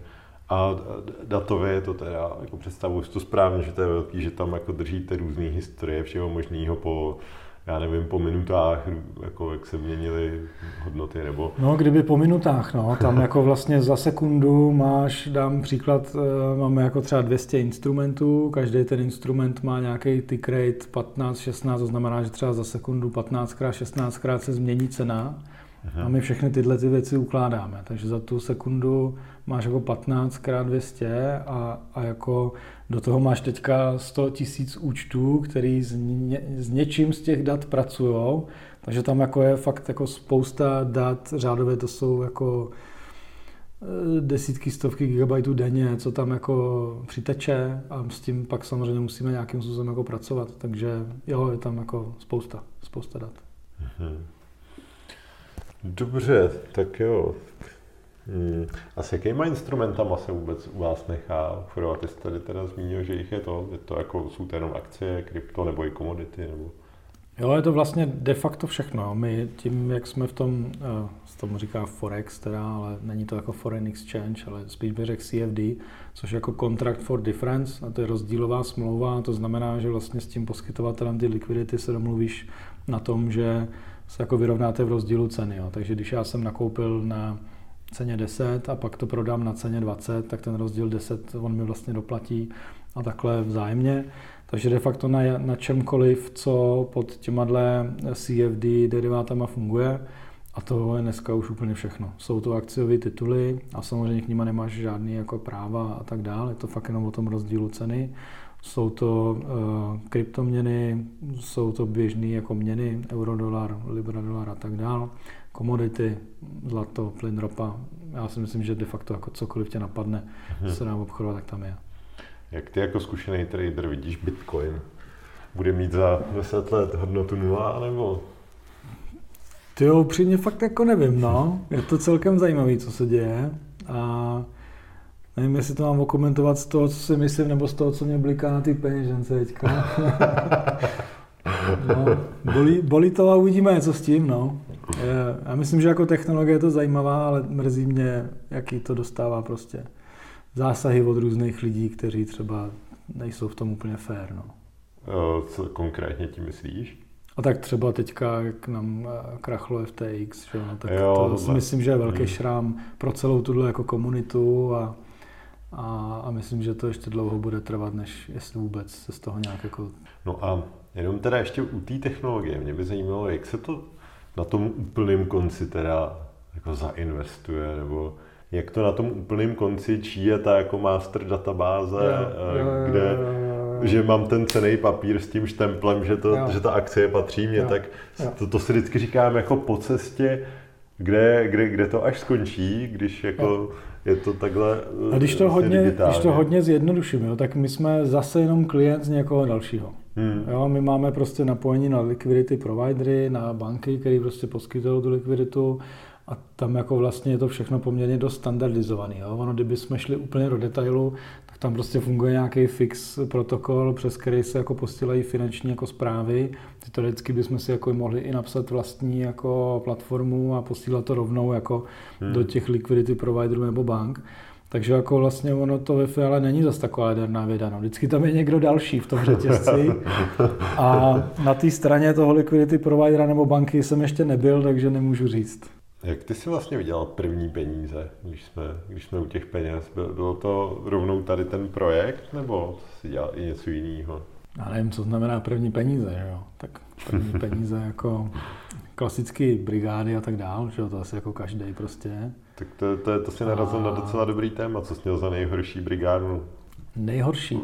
A: A datově je to teda, jako představuji to správně, že to je velký, že tam jako držíte různé historie všeho možného po já nevím, po minutách, jako jak se měnily hodnoty, nebo...
B: No, kdyby po minutách, no, tam jako vlastně za sekundu máš, dám příklad, eh, máme jako třeba 200 instrumentů, každý ten instrument má nějaký tick rate 15, 16, to znamená, že třeba za sekundu 15krát, 16krát se změní cena Aha. a my všechny tyhle ty věci ukládáme, takže za tu sekundu máš jako 15 krát 200 a, a jako do toho máš teďka 100 tisíc účtů, který s, ně, s něčím z těch dat pracují, takže tam jako je fakt jako spousta dat, řádově to jsou jako eh, desítky, stovky gigabajtů denně, co tam jako přiteče a s tím pak samozřejmě musíme nějakým způsobem jako pracovat. Takže jo, je tam jako spousta, spousta dat. Mhm.
A: Dobře, tak jo. Hmm. A s jakýma instrumentama se vůbec u vás nechá obchodovat? Ty jste tady teda zmínil, že jich je to, je to jako, jsou to jenom akcie, krypto nebo i komodity? Nebo...
B: Jo, je to vlastně de facto všechno. My tím, jak jsme v tom, uh, se tomu říká Forex teda, ale není to jako Foreign Exchange, ale spíš bych řekl CFD, což je jako Contract for Difference, a to je rozdílová smlouva, to znamená, že vlastně s tím poskytovatelem ty likvidity se domluvíš na tom, že se jako vyrovnáte v rozdílu ceny. Jo. Takže když já jsem nakoupil na ceně 10 a pak to prodám na ceně 20, tak ten rozdíl 10 on mi vlastně doplatí a takhle vzájemně. Takže de facto na, na čemkoliv, co pod těma CFD derivátama funguje, a to je dneska už úplně všechno. Jsou to akciové tituly a samozřejmě k nima nemáš žádný jako práva a tak dále. Je to fakt jenom o tom rozdílu ceny. Jsou to uh, kryptoměny, jsou to běžné jako měny, euro, dolar, libra, dolar a tak dále komodity, zlato, plyn, ropa. Já si myslím, že de facto jako cokoliv tě napadne, hmm. se dá obchodovat, tak tam je.
A: Jak ty jako zkušený trader vidíš Bitcoin? Bude mít za 10 let hodnotu nula, nebo?
B: Ty jo, upřímně fakt jako nevím, no. Je to celkem zajímavé, co se děje. A nevím, jestli to mám okomentovat z toho, co si myslím, nebo z toho, co mě bliká na ty peněžence teďka. [laughs] no, bolí, bolí to a uvidíme, co s tím, no. Já myslím, že jako technologie je to zajímavá, ale mrzí mě, jaký to dostává prostě zásahy od různých lidí, kteří třeba nejsou v tom úplně fair. No.
A: Co konkrétně tím myslíš?
B: A tak třeba teďka, jak nám eh, krachlo FTX, že? No, tak jo, to si myslím, že je velký hmm. šrám pro celou tuhle jako komunitu a, a, a myslím, že to ještě dlouho bude trvat, než jestli vůbec se z toho nějak jako...
A: No a jenom teda ještě u té technologie, mě by zajímalo, jak se to na tom úplném konci teda jako zainvestuje, nebo jak to na tom úplném konci, čí je ta jako master databáze, jo, jo, kde jo, jo, jo. že mám ten cený papír s tím štemplem, že, to, že ta akcie patří mě, jo, tak jo. To, to si vždycky říkám jako po cestě, kde, kde, kde to až skončí, když jako jo. je to takhle
B: A když to, vlastně hodně, když to hodně zjednoduším, jo, tak my jsme zase jenom klient z někoho dalšího. Hmm. Jo, my máme prostě napojení na liquidity providery, na banky, které prostě poskytují tu likviditu a tam jako vlastně je to všechno poměrně dost standardizovaný. Jo. Ono, kdyby jsme šli úplně do detailu, tam prostě funguje nějaký fix protokol, přes který se jako posílají finanční jako zprávy. Teoreticky bychom si jako mohli i napsat vlastní jako platformu a posílat to rovnou jako hmm. do těch liquidity providerů nebo bank. Takže jako vlastně ono to ve finále není zase taková jaderná věda. No. Vždycky tam je někdo další v tom řetězci. [laughs] A na té straně toho liquidity providera nebo banky jsem ještě nebyl, takže nemůžu říct.
A: Jak ty jsi vlastně vydělal první peníze, když jsme, když jsme u těch peněz? Bylo to rovnou tady ten projekt, nebo jsi dělal i něco jiného?
B: Já nevím, co znamená první peníze, že jo? Tak první [laughs] peníze jako klasické brigády a tak dál, že jo? To asi jako každý prostě.
A: Tak to, to, to si narazil a... na docela dobrý téma, co jsi měl za nejhorší brigádu.
B: Nejhorší.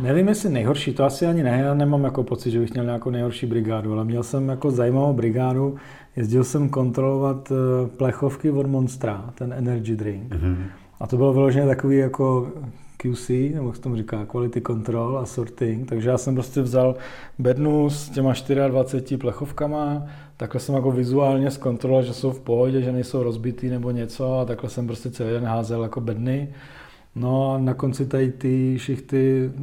B: Nevím, jestli nejhorší, to asi ani ne, já nemám jako pocit, že bych měl nějakou nejhorší brigádu, ale měl jsem jako zajímavou brigádu, jezdil jsem kontrolovat eh, plechovky od Monstra, ten energy drink. Mm-hmm. A to bylo vyloženě takový jako QC, nebo jak se tomu říká, quality control a sorting, takže já jsem prostě vzal bednu s těma 24 plechovkama, takhle jsem jako vizuálně zkontroloval, že jsou v pohodě, že nejsou rozbitý nebo něco a takhle jsem prostě celý den házel jako bedny. No a na konci tady ty šichty eh,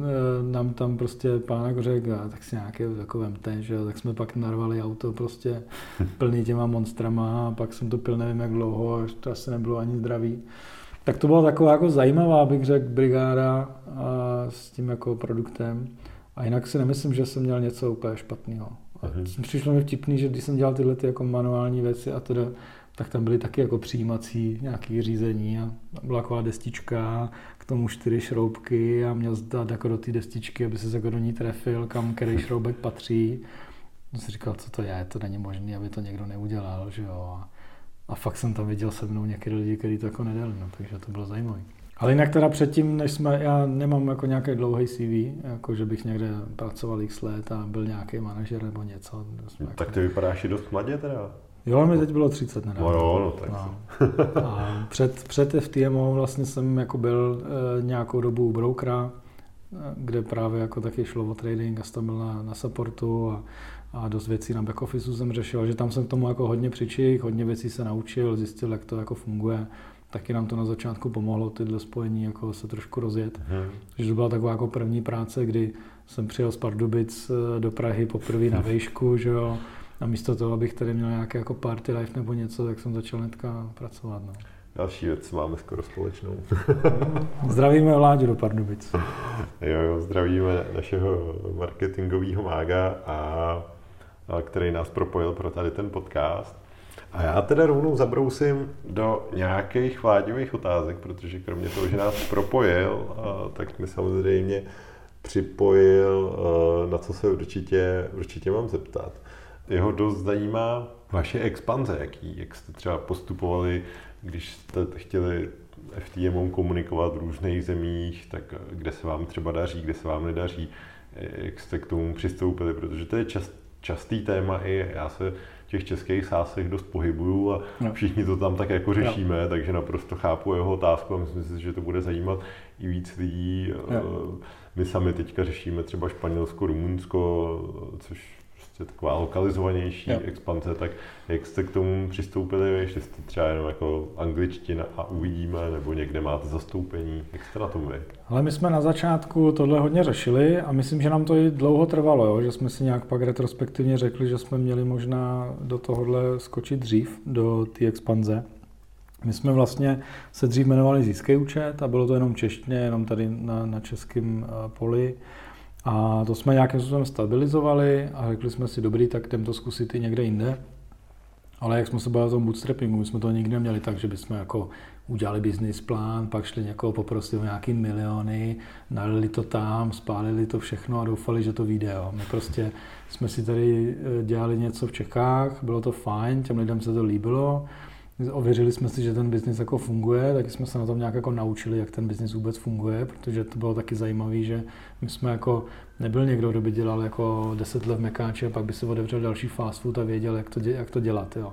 B: nám tam prostě pán jako řekl, a tak si nějaké jako vemte, že tak jsme pak narvali auto prostě [laughs] plný těma monstrama a pak jsem to pil nevím jak dlouho, až to asi nebylo ani zdravý. Tak to byla taková jako zajímavá, bych řekl, brigáda a s tím jako produktem. A jinak si nemyslím, že jsem měl něco úplně špatného. A mhm. přišlo mi vtipný, že když jsem dělal tyhle ty jako manuální věci a teda, tak tam byly taky jako přijímací nějaké řízení a byla taková destička, k tomu čtyři šroubky a měl dát jako do té destičky, aby se jako do ní trefil, kam který šroubek patří. Jsem si říkal, co to je, to není možné, aby to někdo neudělal, že jo. A fakt jsem tam viděl se mnou některé lidi, kteří to jako nedali, no, takže to bylo zajímavé. Ale jinak teda předtím, než jsme, já nemám jako nějaký dlouhý CV, jako že bych někde pracoval x let a byl nějaký manažer nebo něco.
A: Jsme tak jako... ty vypadáš i dost mladě teda.
B: Jo, mi teď bylo 30 nedávno.
A: No jo, no tak. No.
B: A před, před FTMO vlastně jsem jako byl e, nějakou dobu u brokera, kde právě jako taky šlo o trading a jsem byl na, na supportu a, a dost věcí na back office jsem řešil, že tam jsem k tomu jako hodně přičik, hodně věcí se naučil, zjistil, jak to jako funguje. Taky nám to na začátku pomohlo tyhle spojení jako se trošku rozjet. Hmm. Takže to byla taková jako první práce, kdy jsem přijel z Pardubic eh, do Prahy poprvé na [laughs] vejšku, že jo. A místo toho, abych tady měl nějaké jako party life nebo něco, tak jsem začal hnedka pracovat. No.
A: Další věc máme skoro společnou. [laughs]
B: zdravíme Vláďu do Pardubic.
A: Jo, jo, zdravíme našeho marketingového mága, a, a který nás propojil pro tady ten podcast. A já teda rovnou zabrousím do nějakých Vláďových otázek, protože kromě toho, že nás propojil, tak mi samozřejmě připojil, na co se určitě, určitě mám zeptat. Jeho dost zajímá vaše expanze, jaký, jak jste třeba postupovali, když jste chtěli FTM komunikovat v různých zemích, tak kde se vám třeba daří, kde se vám nedaří, jak jste k tomu přistoupili, protože to je čast, častý téma i já se v těch českých sásech dost pohybuju a no. všichni to tam tak jako řešíme, no. takže naprosto chápu jeho otázku a myslím si, že to bude zajímat i víc lidí. No. My sami teďka řešíme třeba Španělsko, Rumunsko, což prostě taková lokalizovanější jo. expanze, tak jak jste k tomu přistoupili, jestli jste třeba jenom jako angličtina a uvidíme, nebo někde máte zastoupení, jak jste na tom vy?
B: Ale my jsme na začátku tohle hodně řešili a myslím, že nám to i dlouho trvalo, jo? že jsme si nějak pak retrospektivně řekli, že jsme měli možná do tohohle skočit dřív, do té expanze. My jsme vlastně se dřív jmenovali Získej účet a bylo to jenom češtně, jenom tady na, na českém eh, poli. A to jsme nějakým způsobem stabilizovali a řekli jsme si, dobrý, tak jdem to zkusit i někde jinde. Ale jak jsme se bavili o tom bootstrappingu, my jsme to nikdy neměli tak, že bychom jako udělali business plán, pak šli někoho poprosit o nějaký miliony, nalili to tam, spálili to všechno a doufali, že to vyjde. My prostě jsme si tady eh, dělali něco v Čechách, bylo to fajn, těm lidem se to líbilo, Ověřili jsme si, že ten biznis jako funguje, tak jsme se na tom nějak jako naučili, jak ten biznis vůbec funguje, protože to bylo taky zajímavé, že my jsme jako nebyl někdo, kdo by dělal jako 10 let mekáče a pak by si otevřel další fast food a věděl, jak to, jak to dělat. Jo.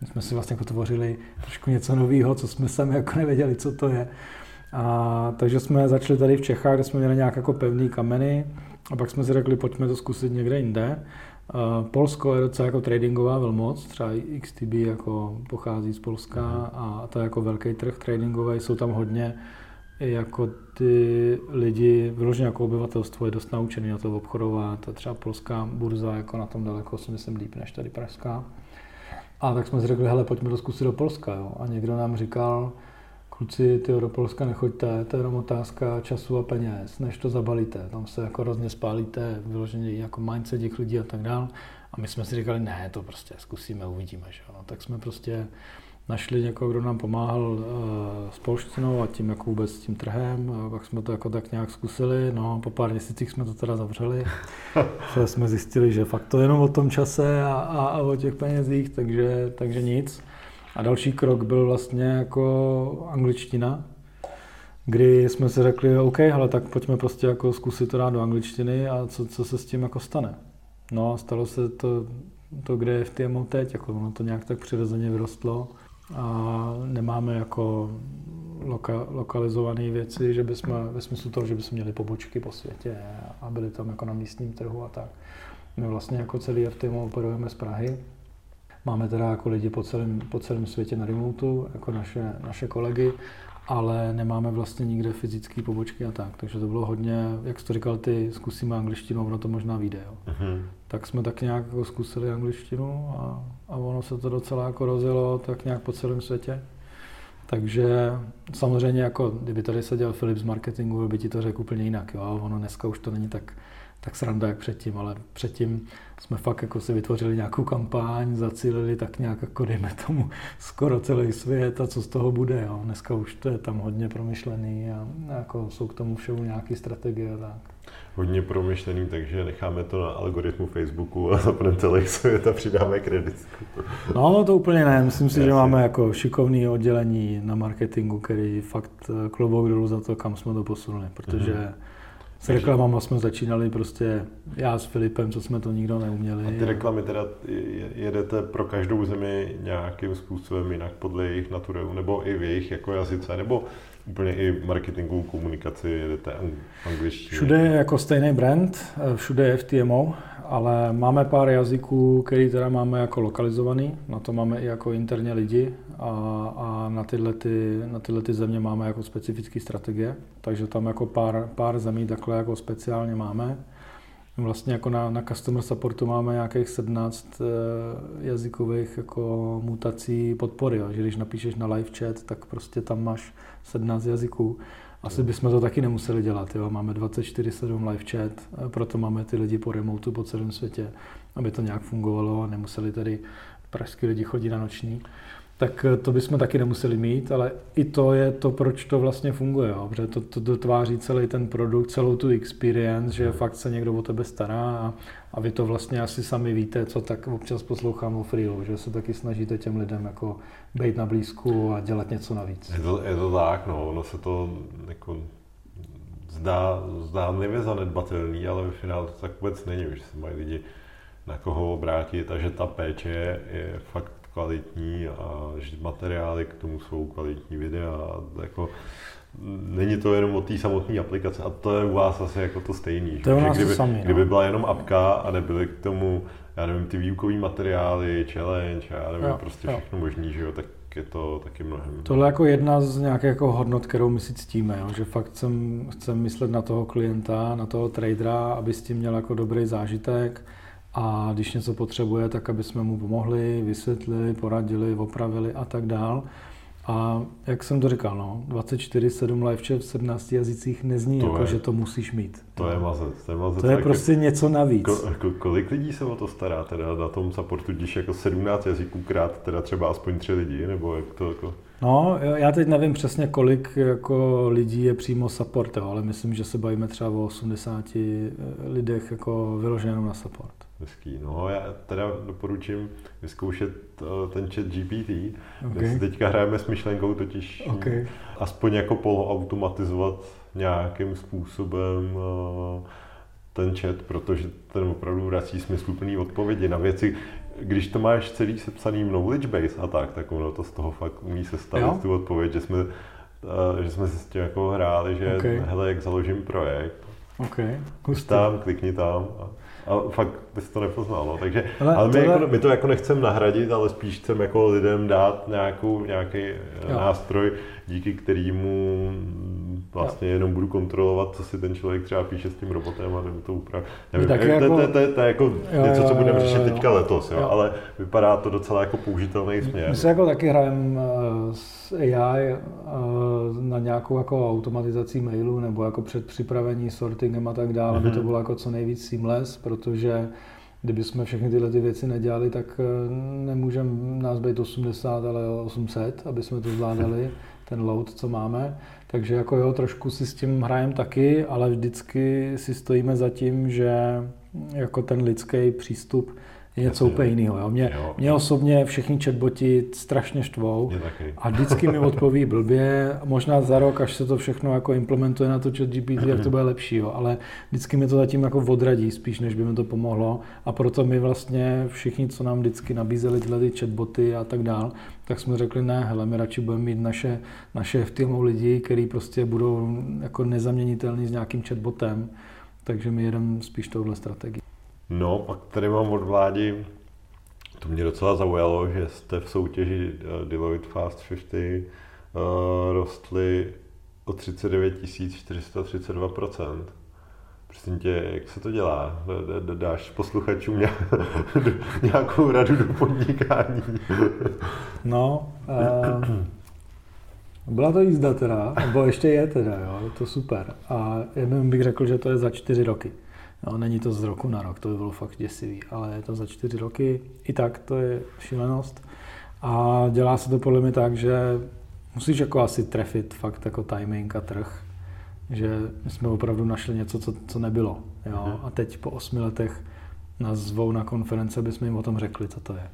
B: My jsme si vlastně jako tvořili trošku něco nového, co jsme sami jako nevěděli, co to je. A, takže jsme začali tady v Čechách, kde jsme měli nějak jako pevný kameny a pak jsme si řekli, pojďme to zkusit někde jinde. Polsko je docela jako tradingová velmoc, třeba XTB jako pochází z Polska mhm. a to je jako velký trh tradingový, jsou tam hodně jako ty lidi, vyloženě jako obyvatelstvo je dost naučený na to obchodovat a třeba polská burza jako na tom daleko si myslím líp než tady pražská. A tak jsme si řekli, hele, pojďme to zkusit do Polska. Jo. A někdo nám říkal, kluci, ty do Polska nechoďte, to je jenom otázka času a peněz, než to zabalíte. Tam se jako hrozně spálíte, vyloženě jako mindset těch lidí a tak dál. A my jsme si říkali, ne, to prostě zkusíme, uvidíme. Že? No, tak jsme prostě našli někoho, kdo nám pomáhal uh, s polštinou a tím jako vůbec s tím trhem. A pak jsme to jako tak nějak zkusili. No, po pár měsících jsme to teda zavřeli. [laughs] jsme zjistili, že fakt to je jenom o tom čase a, a, a o těch penězích, takže, takže nic. A další krok byl vlastně jako angličtina, kdy jsme si řekli, OK, ale tak pojďme prostě jako zkusit to dát do angličtiny a co, co se s tím jako stane. No a stalo se to, to kde je v TMO teď, jako ono to nějak tak přirozeně vyrostlo a nemáme jako loka, lokalizované věci, že bychom, ve smyslu toho, že bychom měli pobočky po světě a byli tam jako na místním trhu a tak. My vlastně jako celý FTMO operujeme z Prahy, Máme teda jako lidi po celém, po celém světě na remotu, jako naše, naše kolegy, ale nemáme vlastně nikde fyzické pobočky a tak. Takže to bylo hodně, jak jsi to říkal ty, zkusíme angličtinu, ono to možná vyjde. Jo. Uh-huh. Tak jsme tak nějak jako zkusili angličtinu a, a ono se to docela jako rozjelo tak nějak po celém světě. Takže samozřejmě jako, kdyby tady seděl Filip z marketingu, by ti to řekl úplně jinak. Jo? Ono dneska už to není tak, tak sranda jak předtím, ale předtím jsme fakt jako si vytvořili nějakou kampaň, zacílili tak nějak jako dejme tomu skoro celý svět a co z toho bude. Jo. Dneska už to je tam hodně promyšlený a jako jsou k tomu všemu nějaké strategie. Tak.
A: Hodně promyšlený, takže necháme to na algoritmu Facebooku a zapneme celý svět a přidáme kredit.
B: No to úplně ne, myslím si, Jasně. že máme jako šikovný oddělení na marketingu, který fakt eh, klobouk dolů za to, kam jsme to posunuli, protože mm-hmm s reklamama jsme začínali prostě já s Filipem, co jsme to nikdo neuměli.
A: A ty reklamy teda jedete pro každou zemi nějakým způsobem jinak podle jejich naturelu, nebo i v jejich jako jazyce, nebo úplně i marketingovou komunikaci jedete angličtině?
B: Všude je jako stejný brand, všude je FTMO, ale máme pár jazyků, který teda máme jako lokalizovaný, na to máme i jako interně lidi a, a na, tyhle ty, na tyhle ty země máme jako specifické strategie, takže tam jako pár, pár zemí takhle jako speciálně máme. Vlastně jako na, na customer supportu máme nějakých 17 eh, jazykových jako mutací podpory, že když napíšeš na live chat, tak prostě tam máš 17 jazyků. Asi bychom to taky nemuseli dělat. Jo. Máme 24-7 live chat, eh, proto máme ty lidi po remotu po celém světě, aby to nějak fungovalo a nemuseli tady pražský lidi chodit na noční tak eh, to bychom taky nemuseli mít, ale i to je to, proč to vlastně funguje, jo? protože to, to dotváří celý ten produkt, celou tu experience, že fakt se někdo o tebe stará a, a vy to vlastně asi sami víte, co tak občas poslouchám o Freelu, že se taky snažíte těm lidem jako být na blízku a dělat něco navíc.
A: Je to, je to tak, no, ono se to jako zdá, zdánlivě zanedbatelný, ale ve finále to tak vůbec není, že se mají lidi na koho obrátit a že ta péče je fakt kvalitní a že materiály k tomu jsou kvalitní videa. Jako, není to jenom o té samotné aplikace a to je u vás asi jako to stejný.
B: To je
A: kdyby,
B: sami, no.
A: kdyby byla jenom apka a nebyly k tomu, já nevím, ty výukové materiály, challenge, já nevím, jo, prostě jo. všechno možný, že jo, tak je to taky mnohem.
B: Tohle je jako jedna z nějakých jako hodnot, kterou my si ctíme, jo? že fakt chcem, chcem myslet na toho klienta, na toho tradera, aby s tím měl jako dobrý zážitek, a když něco potřebuje, tak aby jsme mu pomohli, vysvětlili, poradili, opravili a tak dál. A jak jsem to říkal, no, 24-7 live chat v 17 jazycích nezní to jako, je, že to musíš mít.
A: To je mazec. To je, mazec,
B: to je prostě něco navíc.
A: Ko, ko, kolik lidí se o to stará teda na tom supportu, když jako 17 jazyků krát teda třeba aspoň 3 lidi, nebo jak to jako...
B: No, já teď nevím přesně, kolik jako lidí je přímo support, ale myslím, že se bavíme třeba o 80 lidech jako vyloženém na support.
A: Hezký. No, já teda doporučím vyzkoušet eh, ten chat GPT, okay. kde si teďka hrajeme s myšlenkou totiž okay. aspoň jako poloautomatizovat nějakým způsobem eh, ten chat, protože ten opravdu vrací smysluplný odpovědi na věci, když to máš celý sepsaný knowledge base a tak, tak ono to z toho fakt umí sestavit jo? tu odpověď, že jsme, uh, že jsme si s tím jako hráli, že okay. hele, jak založím projekt,
B: okay.
A: tam, klikni tam a a fakt bys to nepoznal, no. Takže, ale, ale my, tohle... jako, my, to jako nechceme nahradit, ale spíš chceme jako lidem dát nějakou, nějaký eh, jo. nástroj, díky kterému vlastně jo. jenom budu kontrolovat, co si ten člověk třeba píše s tím robotem a nebo to upraví. Nevím, to, jako... to, to, to, to, je jako jo, něco, co budeme řešit teďka letos, jo, jo. ale vypadá to docela jako použitelný směr.
B: My se jako taky hrajeme eh, s AI eh, na nějakou jako automatizací mailu nebo jako před připravení sortingem a tak dále, mm-hmm. aby mhm. to bylo jako co nejvíc seamless, protože kdyby jsme všechny tyhle ty věci nedělali, tak eh, nemůžeme nás být 80, ale 800, aby jsme to zvládali, ten load, co máme. Takže jako jo, trošku si s tím hrajem taky, ale vždycky si stojíme za tím, že jako ten lidský přístup je něco úplně jiného. Jo. Mě, jo. mě osobně všichni chatboti strašně štvou a vždycky mi odpoví blbě. Možná za rok, až se to všechno jako implementuje na to chat GPT, jak to bude lepší, jo. ale vždycky mi to zatím jako odradí spíš, než by mi to pomohlo. A proto my vlastně všichni, co nám vždycky nabízeli tyhle ty chatboty a tak dál, tak jsme řekli, ne, hele, my radši budeme mít naše, naše FTMO lidi, kteří prostě budou jako nezaměnitelní s nějakým chatbotem, takže my jedeme spíš touhle strategii.
A: No, pak tady mám od vlády, to mě docela zaujalo, že jste v soutěži eh, Deloitte Fast 50 uh, eh, rostli o 39 432 Prosím tě, jak se to dělá? Dáš posluchačům [laughs] nějakou radu do podnikání?
B: No, uh, byla to jízda teda, nebo ještě je teda, jo, to super. A jenom bych řekl, že to je za čtyři roky. Jo, není to z roku na rok, to by bylo fakt děsivý, ale je to za čtyři roky. I tak to je šílenost. A dělá se to podle mě tak, že musíš jako asi trefit fakt jako timing a trh, že my jsme opravdu našli něco, co, co nebylo. Jo? Mhm. A teď po osmi letech nás zvou na konference, aby jsme jim o tom řekli, co to je.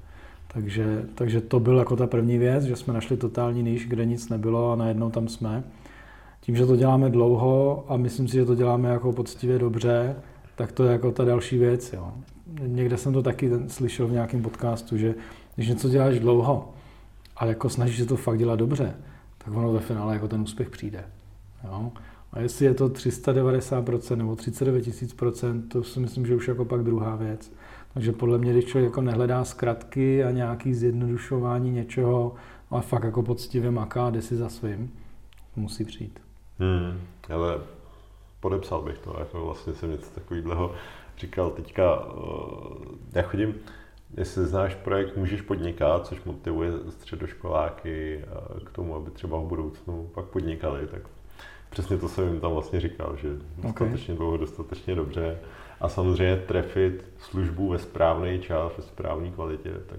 B: Takže, takže to byl jako ta první věc, že jsme našli totální níž, kde nic nebylo a najednou tam jsme. Tím, že to děláme dlouho a myslím si, že to děláme jako poctivě dobře, tak to je jako ta další věc. Jo. Někde jsem to taky slyšel v nějakém podcastu, že když něco děláš dlouho a jako snažíš se to fakt dělat dobře, tak ono ve finále jako ten úspěch přijde. Jo. A jestli je to 390% nebo 39 000%, to si myslím, že už jako pak druhá věc. Takže podle mě, když člověk jako nehledá zkratky a nějaký zjednodušování něčeho, ale fakt jako poctivě maká, jde si za svým, musí přijít.
A: Hmm, ale podepsal bych to, jako vlastně jsem něco takového říkal teďka, eh, já chodím, jestli znáš projekt Můžeš podnikat, což motivuje středoškoláky eh, k tomu, aby třeba v budoucnu pak podnikali, tak přesně to jsem jim tam vlastně říkal, že dostatečně okay. dlouho, dostatečně dobře a samozřejmě trefit službu ve správný čas, ve správné kvalitě, tak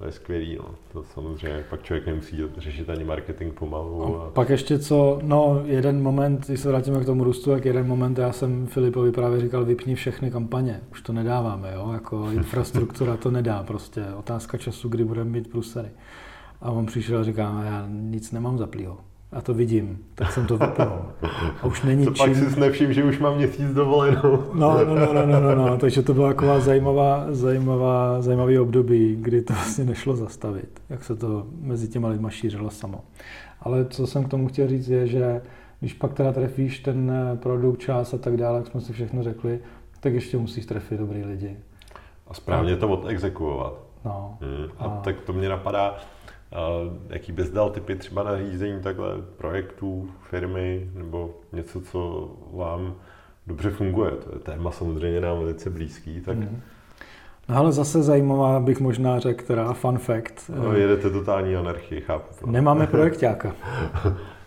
A: to je skvělý. No. To samozřejmě pak člověk nemusí řešit ani marketing pomalu.
B: A... Pak ještě co, no jeden moment, když se vrátíme k tomu růstu, tak jeden moment já jsem Filipovi právě říkal, vypni všechny kampaně, už to nedáváme, jo? jako [laughs] infrastruktura to nedá prostě, otázka času, kdy budeme mít prusery. A on přišel a říká, já nic nemám zaplýho a to vidím, tak jsem to vypnul.
A: A už není to čím... pak si nevšim, že už mám měsíc dovolenou.
B: No, no, no, no, no, no, no, takže to byla taková zajímavá, zajímavá, zajímavý období, kdy to vlastně nešlo zastavit, jak se to mezi těma lidma šířilo samo. Ale co jsem k tomu chtěl říct je, že když pak teda trefíš ten produkt, čas a tak dále, jak jsme si všechno řekli, tak ještě musíš trefit dobrý lidi.
A: A správně to odexekuovat.
B: No.
A: Hmm. A, a tak to mě napadá, jaký bys dal typy třeba na řízení takhle projektů, firmy nebo něco, co vám dobře funguje? To je téma samozřejmě nám velice blízký, tak mm.
B: No ale zase zajímavá bych možná řekl, teda fun fact.
A: No, jedete totální anarchii, chápu.
B: Nemáme [laughs] projektáka.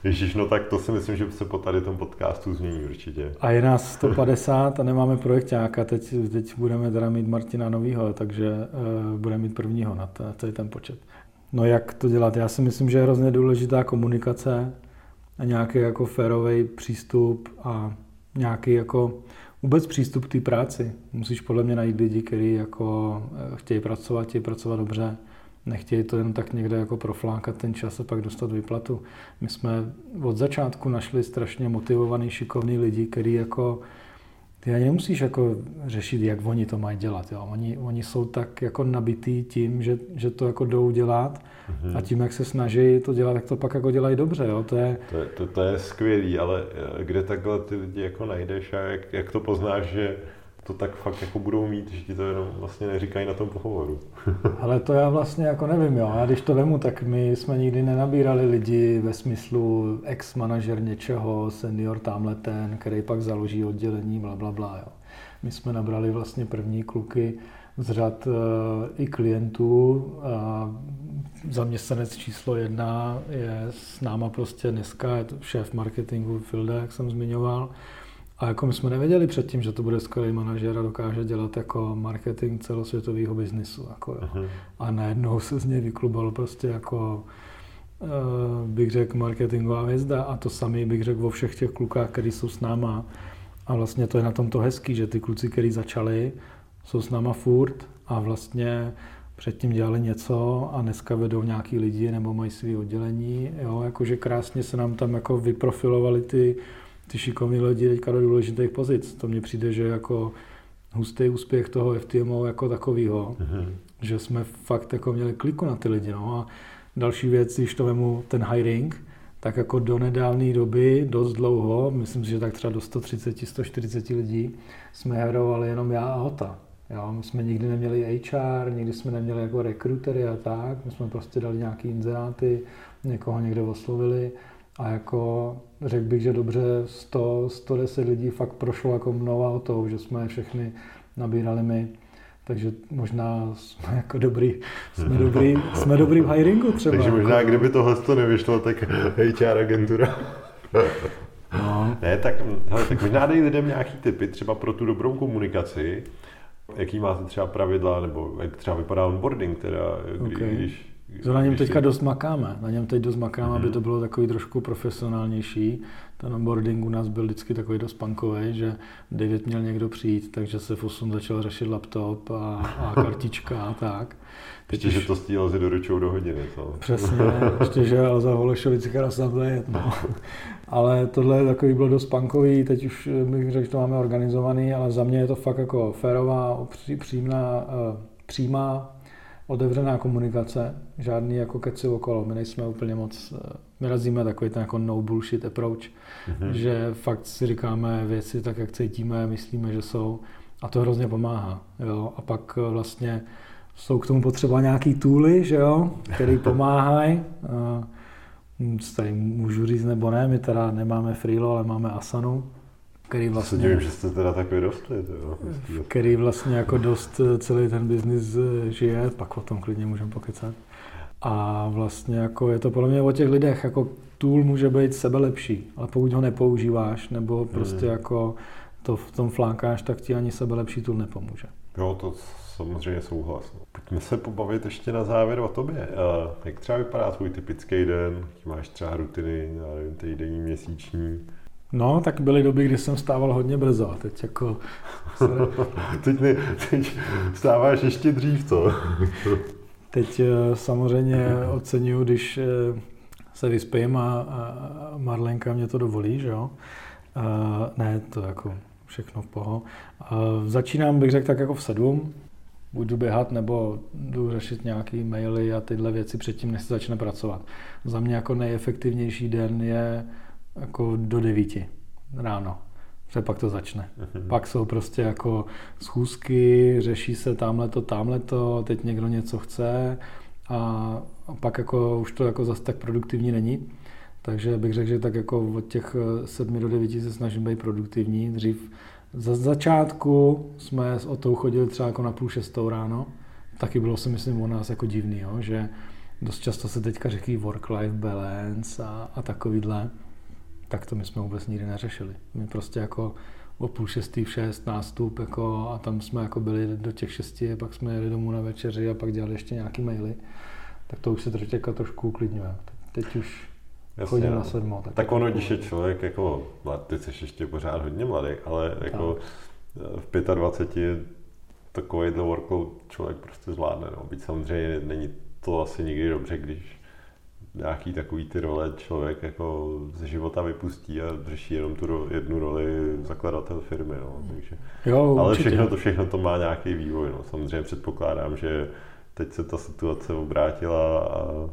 A: Ježíš, no tak to si myslím, že se po tady tom podcastu změní určitě.
B: A je nás 150 a nemáme projektáka, teď, teď budeme teda mít Martina Novýho, takže uh, budeme mít prvního na celý ten počet. No jak to dělat? Já si myslím, že je hrozně důležitá komunikace a nějaký jako férový přístup a nějaký jako vůbec přístup k té práci. Musíš podle mě najít lidi, kteří jako eh, chtějí pracovat, chtějí pracovat dobře, nechtějí to jen tak někde jako proflákat ten čas a pak dostat výplatu. My jsme od začátku našli strašně motivovaný, šikovný lidi, kteří jako ty ani nemusíš jako řešit, jak oni to mají dělat. Jo. Oni, oni jsou tak jako nabitý tím, že, že to jako jdou dělat mm-hmm. a tím, jak se snaží to dělat, tak to pak jako dělají dobře. Jo. To, je...
A: To, to, to je skvělý, ale eh, kde takhle ty lidi jako najdeš a jak, jak to poznáš, že to tak fakt jako budou mít, že ti to jenom vlastně neříkají na tom pohovoru. [laughs]
B: Ale to já vlastně jako nevím, jo. Já když to vemu, tak my jsme nikdy nenabírali lidi ve smyslu ex-manažer něčeho, senior tamhle ten, který pak založí oddělení, bla, bla, bla, jo. My jsme nabrali vlastně první kluky z řad uh, i klientů. A zaměstnanec číslo jedna je s náma prostě dneska, je to šéf marketingu Filda, jak jsem zmiňoval. A jako my jsme nevěděli předtím, že to bude skvělý manažer a dokáže dělat jako marketing celosvětového biznisu. Jako Uh-huh. A najednou se z něj vyklubal prostě jako uh, bych řekl marketingová hvězda a to samý bych řekl o všech těch klukách, kteří jsou s náma. A vlastně to je na tom to hezký, že ty kluci, kteří začali, jsou s náma furt a vlastně předtím dělali něco a dneska vedou nějaký lidi nebo mají své oddělení. Jo, jakože krásně se nám tam jako vyprofilovali ty ty šikovní lidi teďka do důležitých pozic. To mně přijde, že jako hustý úspěch toho FTMO jako takového, mm-hmm. že jsme fakt jako měli kliku na ty lidi. No. A další věc, když to vemu ten hiring, tak jako do nedávné doby, dost dlouho, myslím si, že tak třeba do 130, 140 lidí, jsme hrovali jenom já a Hota. Jo, my jsme nikdy neměli HR, nikdy jsme neměli jako rekrutery a tak, my jsme prostě dali nějaký inzeráty, někoho někde oslovili a jako řekl bych, že dobře 100, 110 lidí fakt prošlo jako mnou a to, že jsme všechny nabírali my. Takže možná jsme jako dobrý, jsme dobrý, jsme dobrý v hiringu třeba.
A: Takže možná, jako, kdyby tohle to nevyšlo, tak HR agentura.
B: No,
A: ne, tak, hele, tak možná dej lidem nějaký typy, třeba pro tu dobrou komunikaci, jaký máte třeba pravidla, nebo jak třeba vypadá onboarding, teda, kdy, okay. když
B: na něm teďka dost makáme. Na něm teď dost makáme, mm-hmm. aby mhm. to bylo takový trošku profesionálnější. Ten onboarding u nás byl vždycky takový dost punkový, že 9 měl někdo přijít, takže se v 8 začal řešit laptop a, a [laughs] kartička a tak.
A: Teď ještě, že to stíhal si doručou do hodiny, co?
B: Přesně, [laughs] ještě, že Alza Holešovici je, no. Ale tohle takový bylo dost punkový, teď už bych řekl, že to máme organizovaný, ale za mě je to fakt jako férová, přímá, eh, přímá otevřená komunikace, žádný jako keci okolo. My nejsme úplně moc, eh, my razíme takový ten jako no bullshit approach, mm-hmm. že fakt si říkáme věci tak, jak cítíme, myslíme, že jsou a to hrozně pomáhá. Jo? A pak eh, vlastně jsou k tomu potřeba nějaký tooly, že jo, který [laughs] pomáhají. Hm, tady můžu říct nebo ne, my teda nemáme Freelo, ale máme Asanu,
A: který vlastně... Se divím, že jste teda tak vyrostli.
B: Který vlastně jako dost eh, celý ten biznis eh, žije, pak o tom klidně můžeme pokecat. A vlastně jako je to podle mě o těch lidech, jako tool může být sebe lepší, ale pokud ho nepoužíváš, nebo prostě hmm. jako to v tom flákáš, tak ti ani sebe lepší tool nepomůže.
A: Jo, to samozřejmě souhlas. Pojďme se pobavit ještě na závěr o tobě. Jak třeba vypadá tvůj typický den? Máš třeba rutiny, nevím, týdenní, měsíční?
B: No, tak byly doby, kdy jsem stával hodně brzo. Teď jako... [laughs]
A: teď, ne, teď stáváš ještě dřív, to. [laughs]
B: teď eh, samozřejmě oceňuju, když eh, se vyspím a, Marlenka mě to dovolí, že jo. ne, to jako všechno v poho. začínám, bych řekl, tak jako v sedm. Buď jdu běhat, nebo jdu řešit nějaký maily a tyhle věci předtím, než se začne pracovat. Za mě jako nejefektivnější den je jako do devíti ráno. Že pak to začne. Mm-hmm. Pak jsou prostě jako schůzky, řeší se tamhle to, tamhle to, teď někdo něco chce a pak jako už to jako zase tak produktivní není. Takže bych řekl, že tak jako od těch sedmi do devíti se snažím být produktivní. Dřív za začátku jsme s Otou chodili třeba jako na půl šestou ráno. Taky bylo si myslím o nás jako divný, jo? že dost často se teďka řeký work-life balance a, a takovýhle tak to my jsme vůbec nikdy neřešili. My prostě jako o půl šestý v šest nástup jako, a tam jsme jako byli do těch šesti, pak jsme jeli domů na večeři a pak dělali ještě nějaký maily. Tak to už se trošku, jako trošku uklidňuje. Teď už Jasně, chodím na no. sedmo.
A: Tak, tak ono, když je člověk jako, ty jsi ještě pořád hodně mladý, ale jako tak. v 25 takovýhle workload člověk prostě zvládne. No. Byť samozřejmě není to asi nikdy dobře, když nějaký takový ty role člověk jako ze života vypustí a řeší jenom tu ro, jednu roli zakladatel firmy. No. Takže,
B: jo,
A: ale všechno to, všechno to má nějaký vývoj. No. Samozřejmě předpokládám, že teď se ta situace obrátila a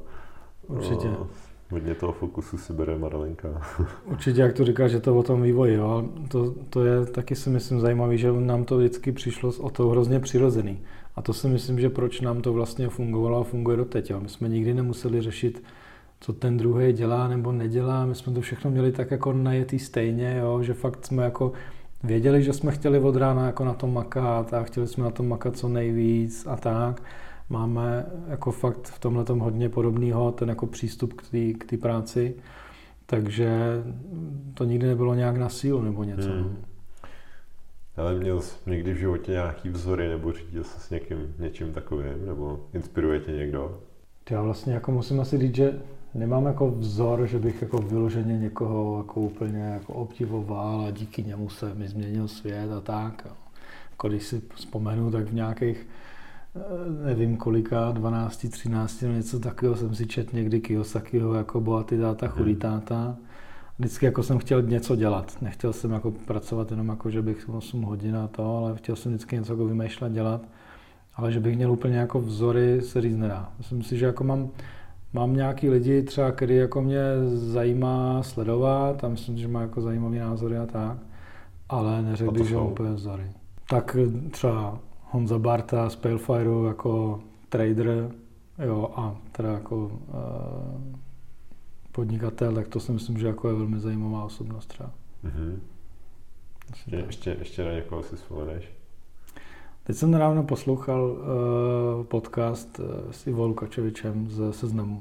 B: Určitě. No,
A: hodně toho fokusu si bere Madalenka. [laughs]
B: Určitě, jak to říkáš, že to o tom vývoji, jo. To, to je taky si myslím zajímavý, že nám to vždycky přišlo o to hrozně přirozený. A to si myslím, že proč nám to vlastně fungovalo a funguje doteď. Jo. My jsme nikdy nemuseli řešit co ten druhý dělá nebo nedělá. My jsme to všechno měli tak jako najetý stejně, jo, že fakt jsme jako věděli, že jsme chtěli od rána jako na tom makat a chtěli jsme na tom makat co nejvíc a tak. Máme jako fakt v tomhle hodně podobného ten jako přístup k té práci, takže to nikdy nebylo nějak na sílu nebo něco. Hmm.
A: Ale měl jsi někdy v životě nějaký vzory nebo řídil se s někým, něčím takovým, nebo inspiruje tě někdo?
B: Já vlastně jako musím asi říct, že nemám jako vzor, že bych jako vyloženě někoho jako úplně jako obdivoval a díky němu se mi změnil svět a tak. Jako když si vzpomenu, tak v nějakých eh, nevím kolika, 12, 13 nebo něco takového jsem si čet někdy Kiyosakiho jako bohatý táta, hmm. chudý táta. Vždycky jako jsem chtěl něco dělat. Nechtěl jsem jako pracovat jenom jako, že bych 8 hodin a to, ale chtěl jsem vždycky něco jako vymýšlet, dělat. Ale že bych měl úplně jako vzory, se říct nedá. Myslím si, že jako mám Mám nějaký lidi třeba, který jako mě zajímá sledovat a myslím, že má jako zajímavý názory a tak, ale neřekl bych, že úplně vzory. Tak třeba Honza Barta z Palefire jako trader, jo, a teda jako uh, podnikatel, tak to si myslím, že jako je velmi zajímavá osobnost třeba. Mm-hmm.
A: Ještě, ještě, ještě na někoho si vzpomeneš?
B: Teď jsem nedávno poslouchal uh, podcast uh, s Ivo Lukačevičem z Seznamu.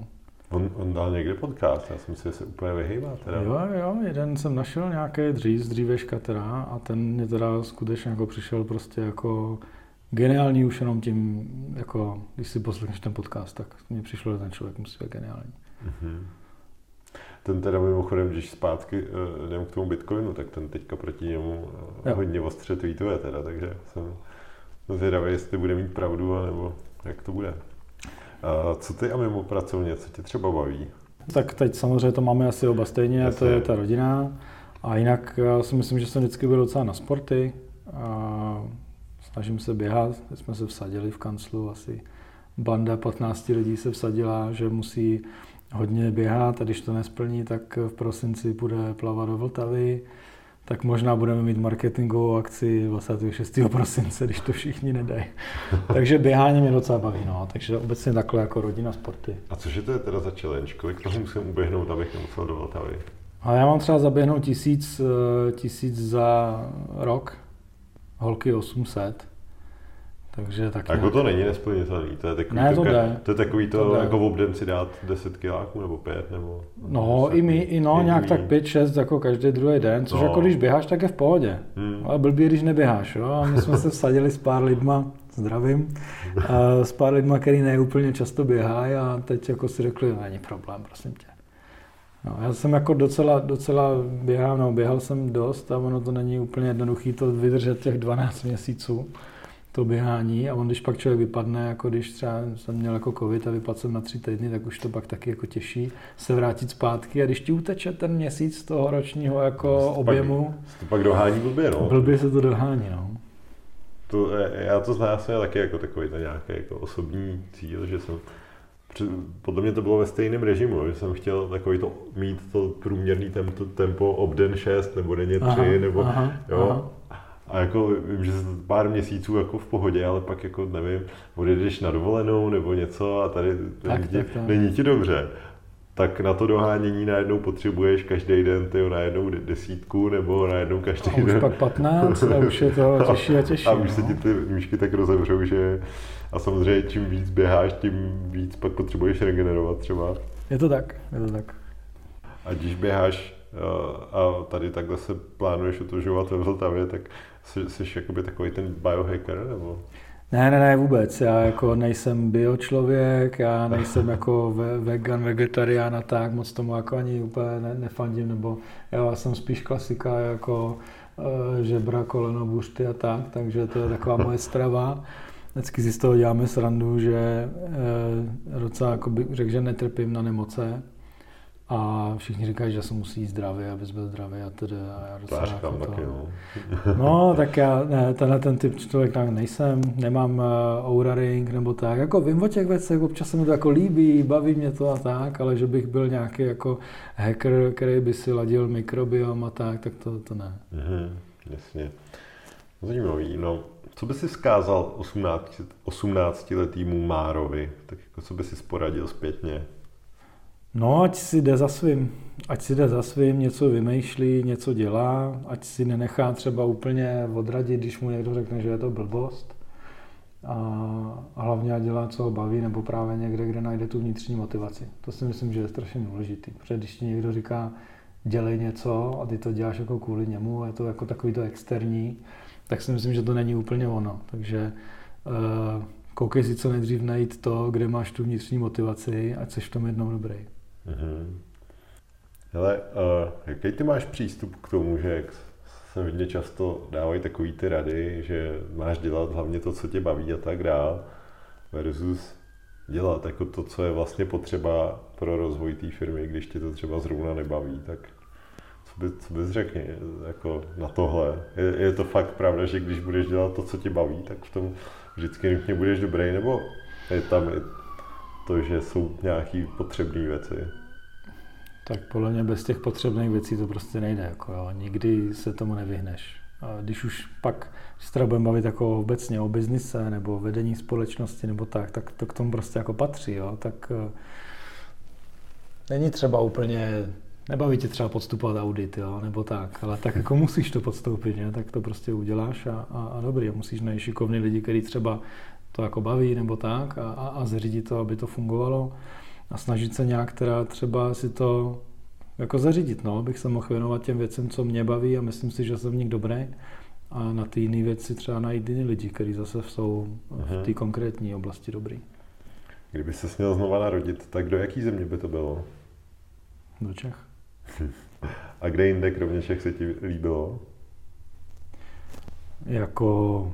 A: On, on dal někde podcast, já jsem si se úplně vyhýbá teda.
B: Jo, jo, jeden jsem našel nějaký dřív, z dříveška teda a ten mě teda skutečně jako přišel prostě jako geniální už jenom tím, jako když si poslechneš ten podcast, tak mně přišlo, že ten člověk musí být geniální. Mm-hmm.
A: Ten teda mimochodem, když zpátky uh, jdem k tomu Bitcoinu, tak ten teďka proti němu uh, hodně ostře tweetuje teda, takže jsem zvědavý, jestli bude mít pravdu, nebo jak to bude. Uh, co ty a mimo pracovně, co tě třeba baví?
B: Tak teď samozřejmě to máme asi oba stejně, Jasně. to je ta rodina. A jinak já si myslím, že jsem vždycky byl docela na sporty. A snažím se běhat. Teď jsme se vsadili v kanclu, asi banda 15 lidí se vsadila, že musí hodně běhat a když to nesplní, tak v prosinci bude plavat do Vltavy. Tak možná budeme mít marketingovou akci 26. prosince, když to všichni nedají. [laughs] Takže běhání mě docela baví, no. Takže obecně takhle jako rodina sporty.
A: A cože to je teda za challenge? Kolik toho musím uběhnout, abych nemusel do Vltavy?
B: A já mám třeba zaběhnout tisíc, eh, tisíc za rok, holky 800. Takže tak
A: jako to není nesplnitelný, to je takový,
B: ne, to, to, jde.
A: to, je takový to, to jako v obden si dát 10 kiláků nebo 5 nebo...
B: No, 10, i my, i no, nějak tak 5-6 jako každý druhý den, což no. jako když běháš, tak je v pohodě. Hmm. Ale blbý, když neběháš, jo. A my jsme se vsadili s pár lidma, zdravím, a s pár lidma, který neúplně často běhají a teď jako si řekli, no, není problém, prosím tě. No, já jsem jako docela, docela běhal, no, běhal jsem dost a ono to není úplně jednoduché to vydržet těch 12 měsíců to běhání a on když pak člověk vypadne, jako když třeba jsem měl jako covid a vypadl jsem na tři týdny, tak už to pak taky jako těší se vrátit zpátky a když ti uteče ten měsíc toho ročního jako to objemu.
A: Pak, to pak dohání blbě, no.
B: Blbě se to dohání, no.
A: To, já to znám jsem taky jako takový ten nějaký jako osobní cíl, že jsem podle mě to bylo ve stejném režimu, že jsem chtěl takový to mít to průměrný tempo, tempo obden 6 nebo denně 3, aha, nebo aha, jo, aha a jako vím, že pár měsíců jako v pohodě, ale pak jako nevím, odjedeš na dovolenou nebo něco a tady tak, není, ti, tak, není ti dobře, tak na to dohánění najednou potřebuješ každý den ty na jednou desítku nebo na jednou každý a
B: už
A: den.
B: pak 15 a už je to [laughs] těžší a těžší.
A: A, a už no. se ti ty míšky tak rozevřou, že a samozřejmě čím víc běháš, tím víc pak potřebuješ regenerovat třeba.
B: Je to tak, je to tak.
A: A když běháš a tady takhle se plánuješ otužovat ve Vltavě, tak Jsi, jsi jakoby takový ten biohacker, nebo?
B: Ne, ne, ne, vůbec. Já jako nejsem biočlověk, já nejsem [laughs] jako vegan, vegetarián a tak, moc tomu jako ani úplně ne, nefandím, nebo já jsem spíš klasika jako uh, žebra, koleno, bušty a tak, takže to je taková moje [laughs] strava. Vždycky si z toho děláme srandu, že uh, docela jako bych řekl, že netrpím na nemoce, a všichni říkají, že se musí jít zdravě, abys byl zdravý a tedy. A já
A: docela jako to... taky, no.
B: no, tak já ne, tenhle ten typ člověk nejsem, nemám uh, Oura Ring nebo tak. Jako vím o těch věcech, občas se mi to jako líbí, baví mě to a tak, ale že bych byl nějaký jako hacker, který by si ladil mikrobiom a tak, tak to, to ne.
A: Mhm, jasně. Zajímavý, no. Co by si zkázal 18, 18 letýmu Márovi? Tak jako co by si poradil zpětně?
B: No, ať si jde za svým. Ať si jde za svým, něco vymýšlí, něco dělá, ať si nenechá třeba úplně odradit, když mu někdo řekne, že je to blbost. A, hlavně ať dělá, co ho baví, nebo právě někde, kde najde tu vnitřní motivaci. To si myslím, že je strašně důležitý. Protože když ti někdo říká, dělej něco a ty to děláš jako kvůli němu, je to jako takový to externí, tak si myslím, že to není úplně ono. Takže uh, koukej si co nejdřív najít to, kde máš tu vnitřní motivaci, ať jsi v tom jednou dobrý. Mm-hmm.
A: Hele, uh, jaký ty máš přístup k tomu, že jak se hodně často dávají takový ty rady, že máš dělat hlavně to, co tě baví a tak dál, versus dělat jako to, co je vlastně potřeba pro rozvoj té firmy, když tě to třeba zrovna nebaví, tak co, by, co bys řekl jako na tohle? Je, je to fakt pravda, že když budeš dělat to, co tě baví, tak v tom vždycky nutně budeš dobrý, nebo je tam to, že jsou nějaké potřebné věci?
B: Tak podle mě bez těch potřebných věcí to prostě nejde. Jako jo. Nikdy se tomu nevyhneš. A když už pak se teda budeme bavit jako obecně o biznise nebo vedení společnosti nebo tak, tak to k tomu prostě jako patří. Jo. Tak uh, není třeba úplně, nebaví tě třeba podstupovat audit, jo, nebo tak, ale tak jako musíš to podstoupit, ne? tak to prostě uděláš a, a, a dobrý, musíš najít šikovný lidi, který třeba to jako baví nebo tak a, a, a zřídit to, aby to fungovalo. a snažit se nějak teda třeba si to jako zařídit, no, abych se mohl věnovat těm věcem, co mě baví a myslím si, že jsem v nich dobrý a na ty jiné věci třeba najít jiný lidi, kteří zase jsou v
A: Mhm.
B: té konkrétní oblasti dobrý.
A: Kdyby se směl znova narodit, tak do jaký země by to bylo?
B: Do Čech. [laughs]
A: A kde jinde, kromě Čech, se ti líbilo?
B: Jako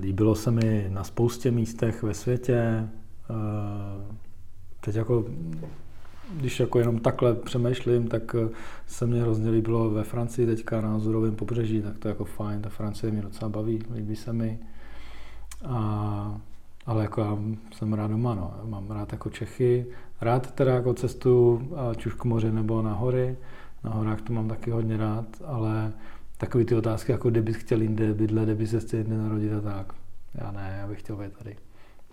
B: líbilo se mi na spoustě místech ve světě. Eh, Teď jako, když jako jenom takhle přemýšlím, tak eh, se mně hrozně líbilo ve Francii teďka na Azurovém pobřeží, tak to je jako fajn, ta Francie mě docela baví, líbí se mi. A, ale jako já jsem rád doma, no. Mám rád jako Čechy, rád teda jako cestu ať už k moři nebo na hory. Na horách to mám taky hodně rád, ale takový ty otázky, jako kde bys chtěl jinde bydlet, kde bys se chtěl jinde narodit a tak. Já ne, já bych chtěl být tady.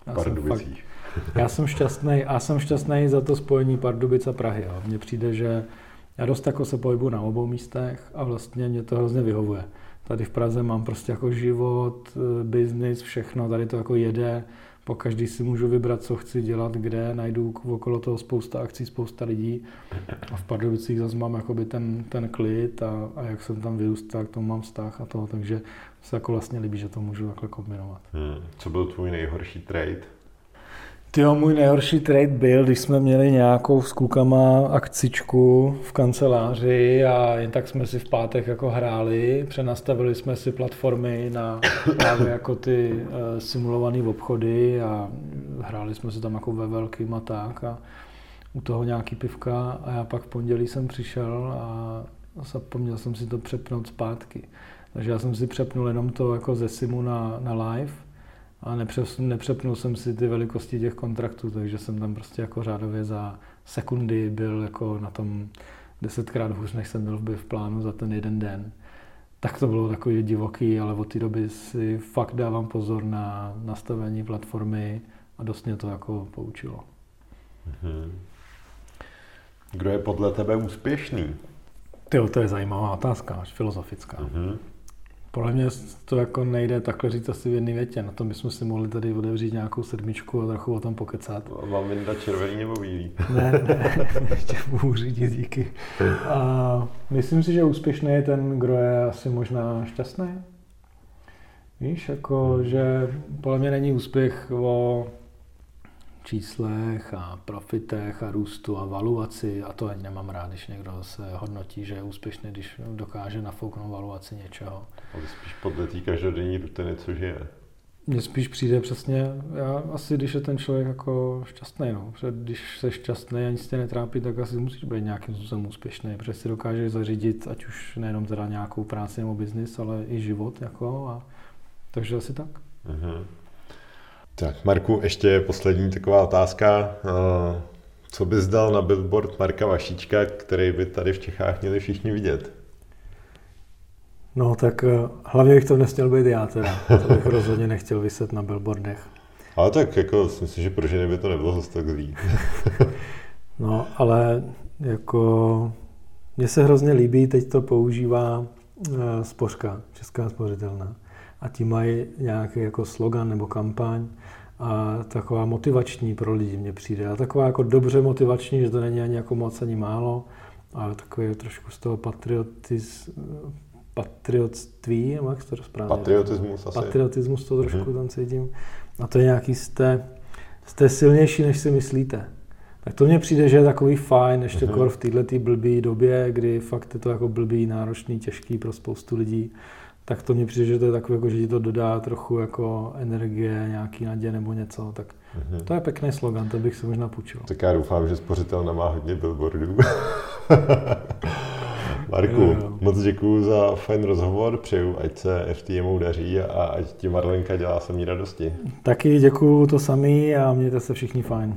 B: Já jsem, fakt, [laughs] já jsem šťastný, já jsem šťastný za to spojení Pardubic a Prahy. Jo. Mně přijde, že já dost jako se pohybuji na obou místech a vlastně mě to hrozně vyhovuje. Tady v Praze mám prostě jako život, eh, biznis, všechno, tady to jako jede. Po každý si můžu vybrat, co chci dělat, kde, najdu okolo toho spousta akcí, spousta lidí. A v Pardubicích zase mám jakoby ten, ten klid a, a jak jsem tam vyrůstal, k tomu mám vztah a to, takže se jako vlastně líbí, že to můžu takhle kombinovat.
A: Hmm. Co byl tvůj nejhorší trade?
B: Tyjo, můj nejhorší trade byl, když jsme měli nějakou s klukama akcičku v kanceláři a jen tak jsme si v pátek jako hráli, přenastavili jsme si platformy na [coughs] právě jako ty uh, simulované obchody a hráli jsme se tam jako ve velkým a tak a u toho nějaký pivka a já pak v pondělí jsem přišel a zapomněl jsem si to přepnout zpátky. Takže já jsem si přepnul jenom to jako ze simu na, na live a nepřes, nepřepnul jsem si ty velikosti těch kontraktů, takže jsem tam prostě jako řádově za sekundy byl jako na tom desetkrát hůř, než jsem byl v, v plánu za ten jeden den. Tak to bylo takový divoký, ale od té doby si fakt dávám pozor na nastavení platformy a dost mě to jako poučilo.
A: Hmm. Kdo je podle tebe úspěšný?
B: Tyjo, to je zajímavá otázka, až filozofická.
A: Hmm.
B: Podle mě to jako nejde takhle říct asi v jedné větě. Na to bychom si mohli tady otevřít nějakou sedmičku a trochu o tom pokecat.
A: Mám vyndat červený nebo bílý?
B: Ne, ne, [laughs] ještě budu řídit, díky. A myslím si, že úspěšný je ten, kdo je asi možná šťastný. Víš, jako, že podle mě není úspěch o číslech a profitech a růstu a valuaci a to ani nemám rád, když někdo se hodnotí, že je úspěšný, když dokáže nafouknout valuaci něčeho.
A: Ale spíš podle té každodenní rutiny, co žije.
B: Mně spíš přijde přesně, já asi když je ten člověk jako šťastný, no. Protože když jsi šťastný a nic tě netrápí, tak asi musíš být nějakým způsobem úspěšný, protože si dokážeš zařídit, ať už nejenom teda nějakou práci nebo biznis, ale i život, jako a takže asi tak.
A: Mhm. Tak, Marku, ještě poslední taková otázka. Eh, Co bys dal na billboard Marka Vašíčka, který by tady v Čechách měli všichni vidět?
B: No tak eh, hlavně bych to nesměl být já teda, to bych rozhodně nechtěl vyset na billboardech. [laughs]
A: Ale tak jako, myslím, že pro ženy by to nebylo zase tak zlý. [laughs]
B: No, ale jako mně se hrozně líbí, teď to používá e, Spořka, Česká spořitelná. A ti mají nějaký jako slogan nebo kampaň a taková motivační pro lidi mně přijde. A taková jako dobře motivační, že to není ani jako moc, ani málo, ale takový trošku z toho patriotiz, patriotství, jak se to správně
A: Patriotismus asi.
B: Patriotismus to trošku
A: Mhm.
B: tam cítím. A to je nějaký, jste, jste silnější, než si myslíte. Tak to mně přijde, že je takový fajn, ještě
A: Mhm.
B: kor v této blbý době, kdy fakt je to jako blbý, náročný, těžký pro spoustu lidí, tak to mně přijde, že to je takové, jako, že ti to dodá trochu jako energie, nějaký naděje nebo něco, tak
A: Mhm.
B: to je pěkný slogan, to bych si možná půjčil.
A: Tak já doufám, že spořitelna má hodně billboardů. [laughs] Marku,
B: Jo, jo.
A: moc děkuji za fajn rozhovor, přeju, ať se FTMu daří a ať ti Marlenka dělá samý radosti.
B: Taky děkuju to samý a mějte se všichni fajn.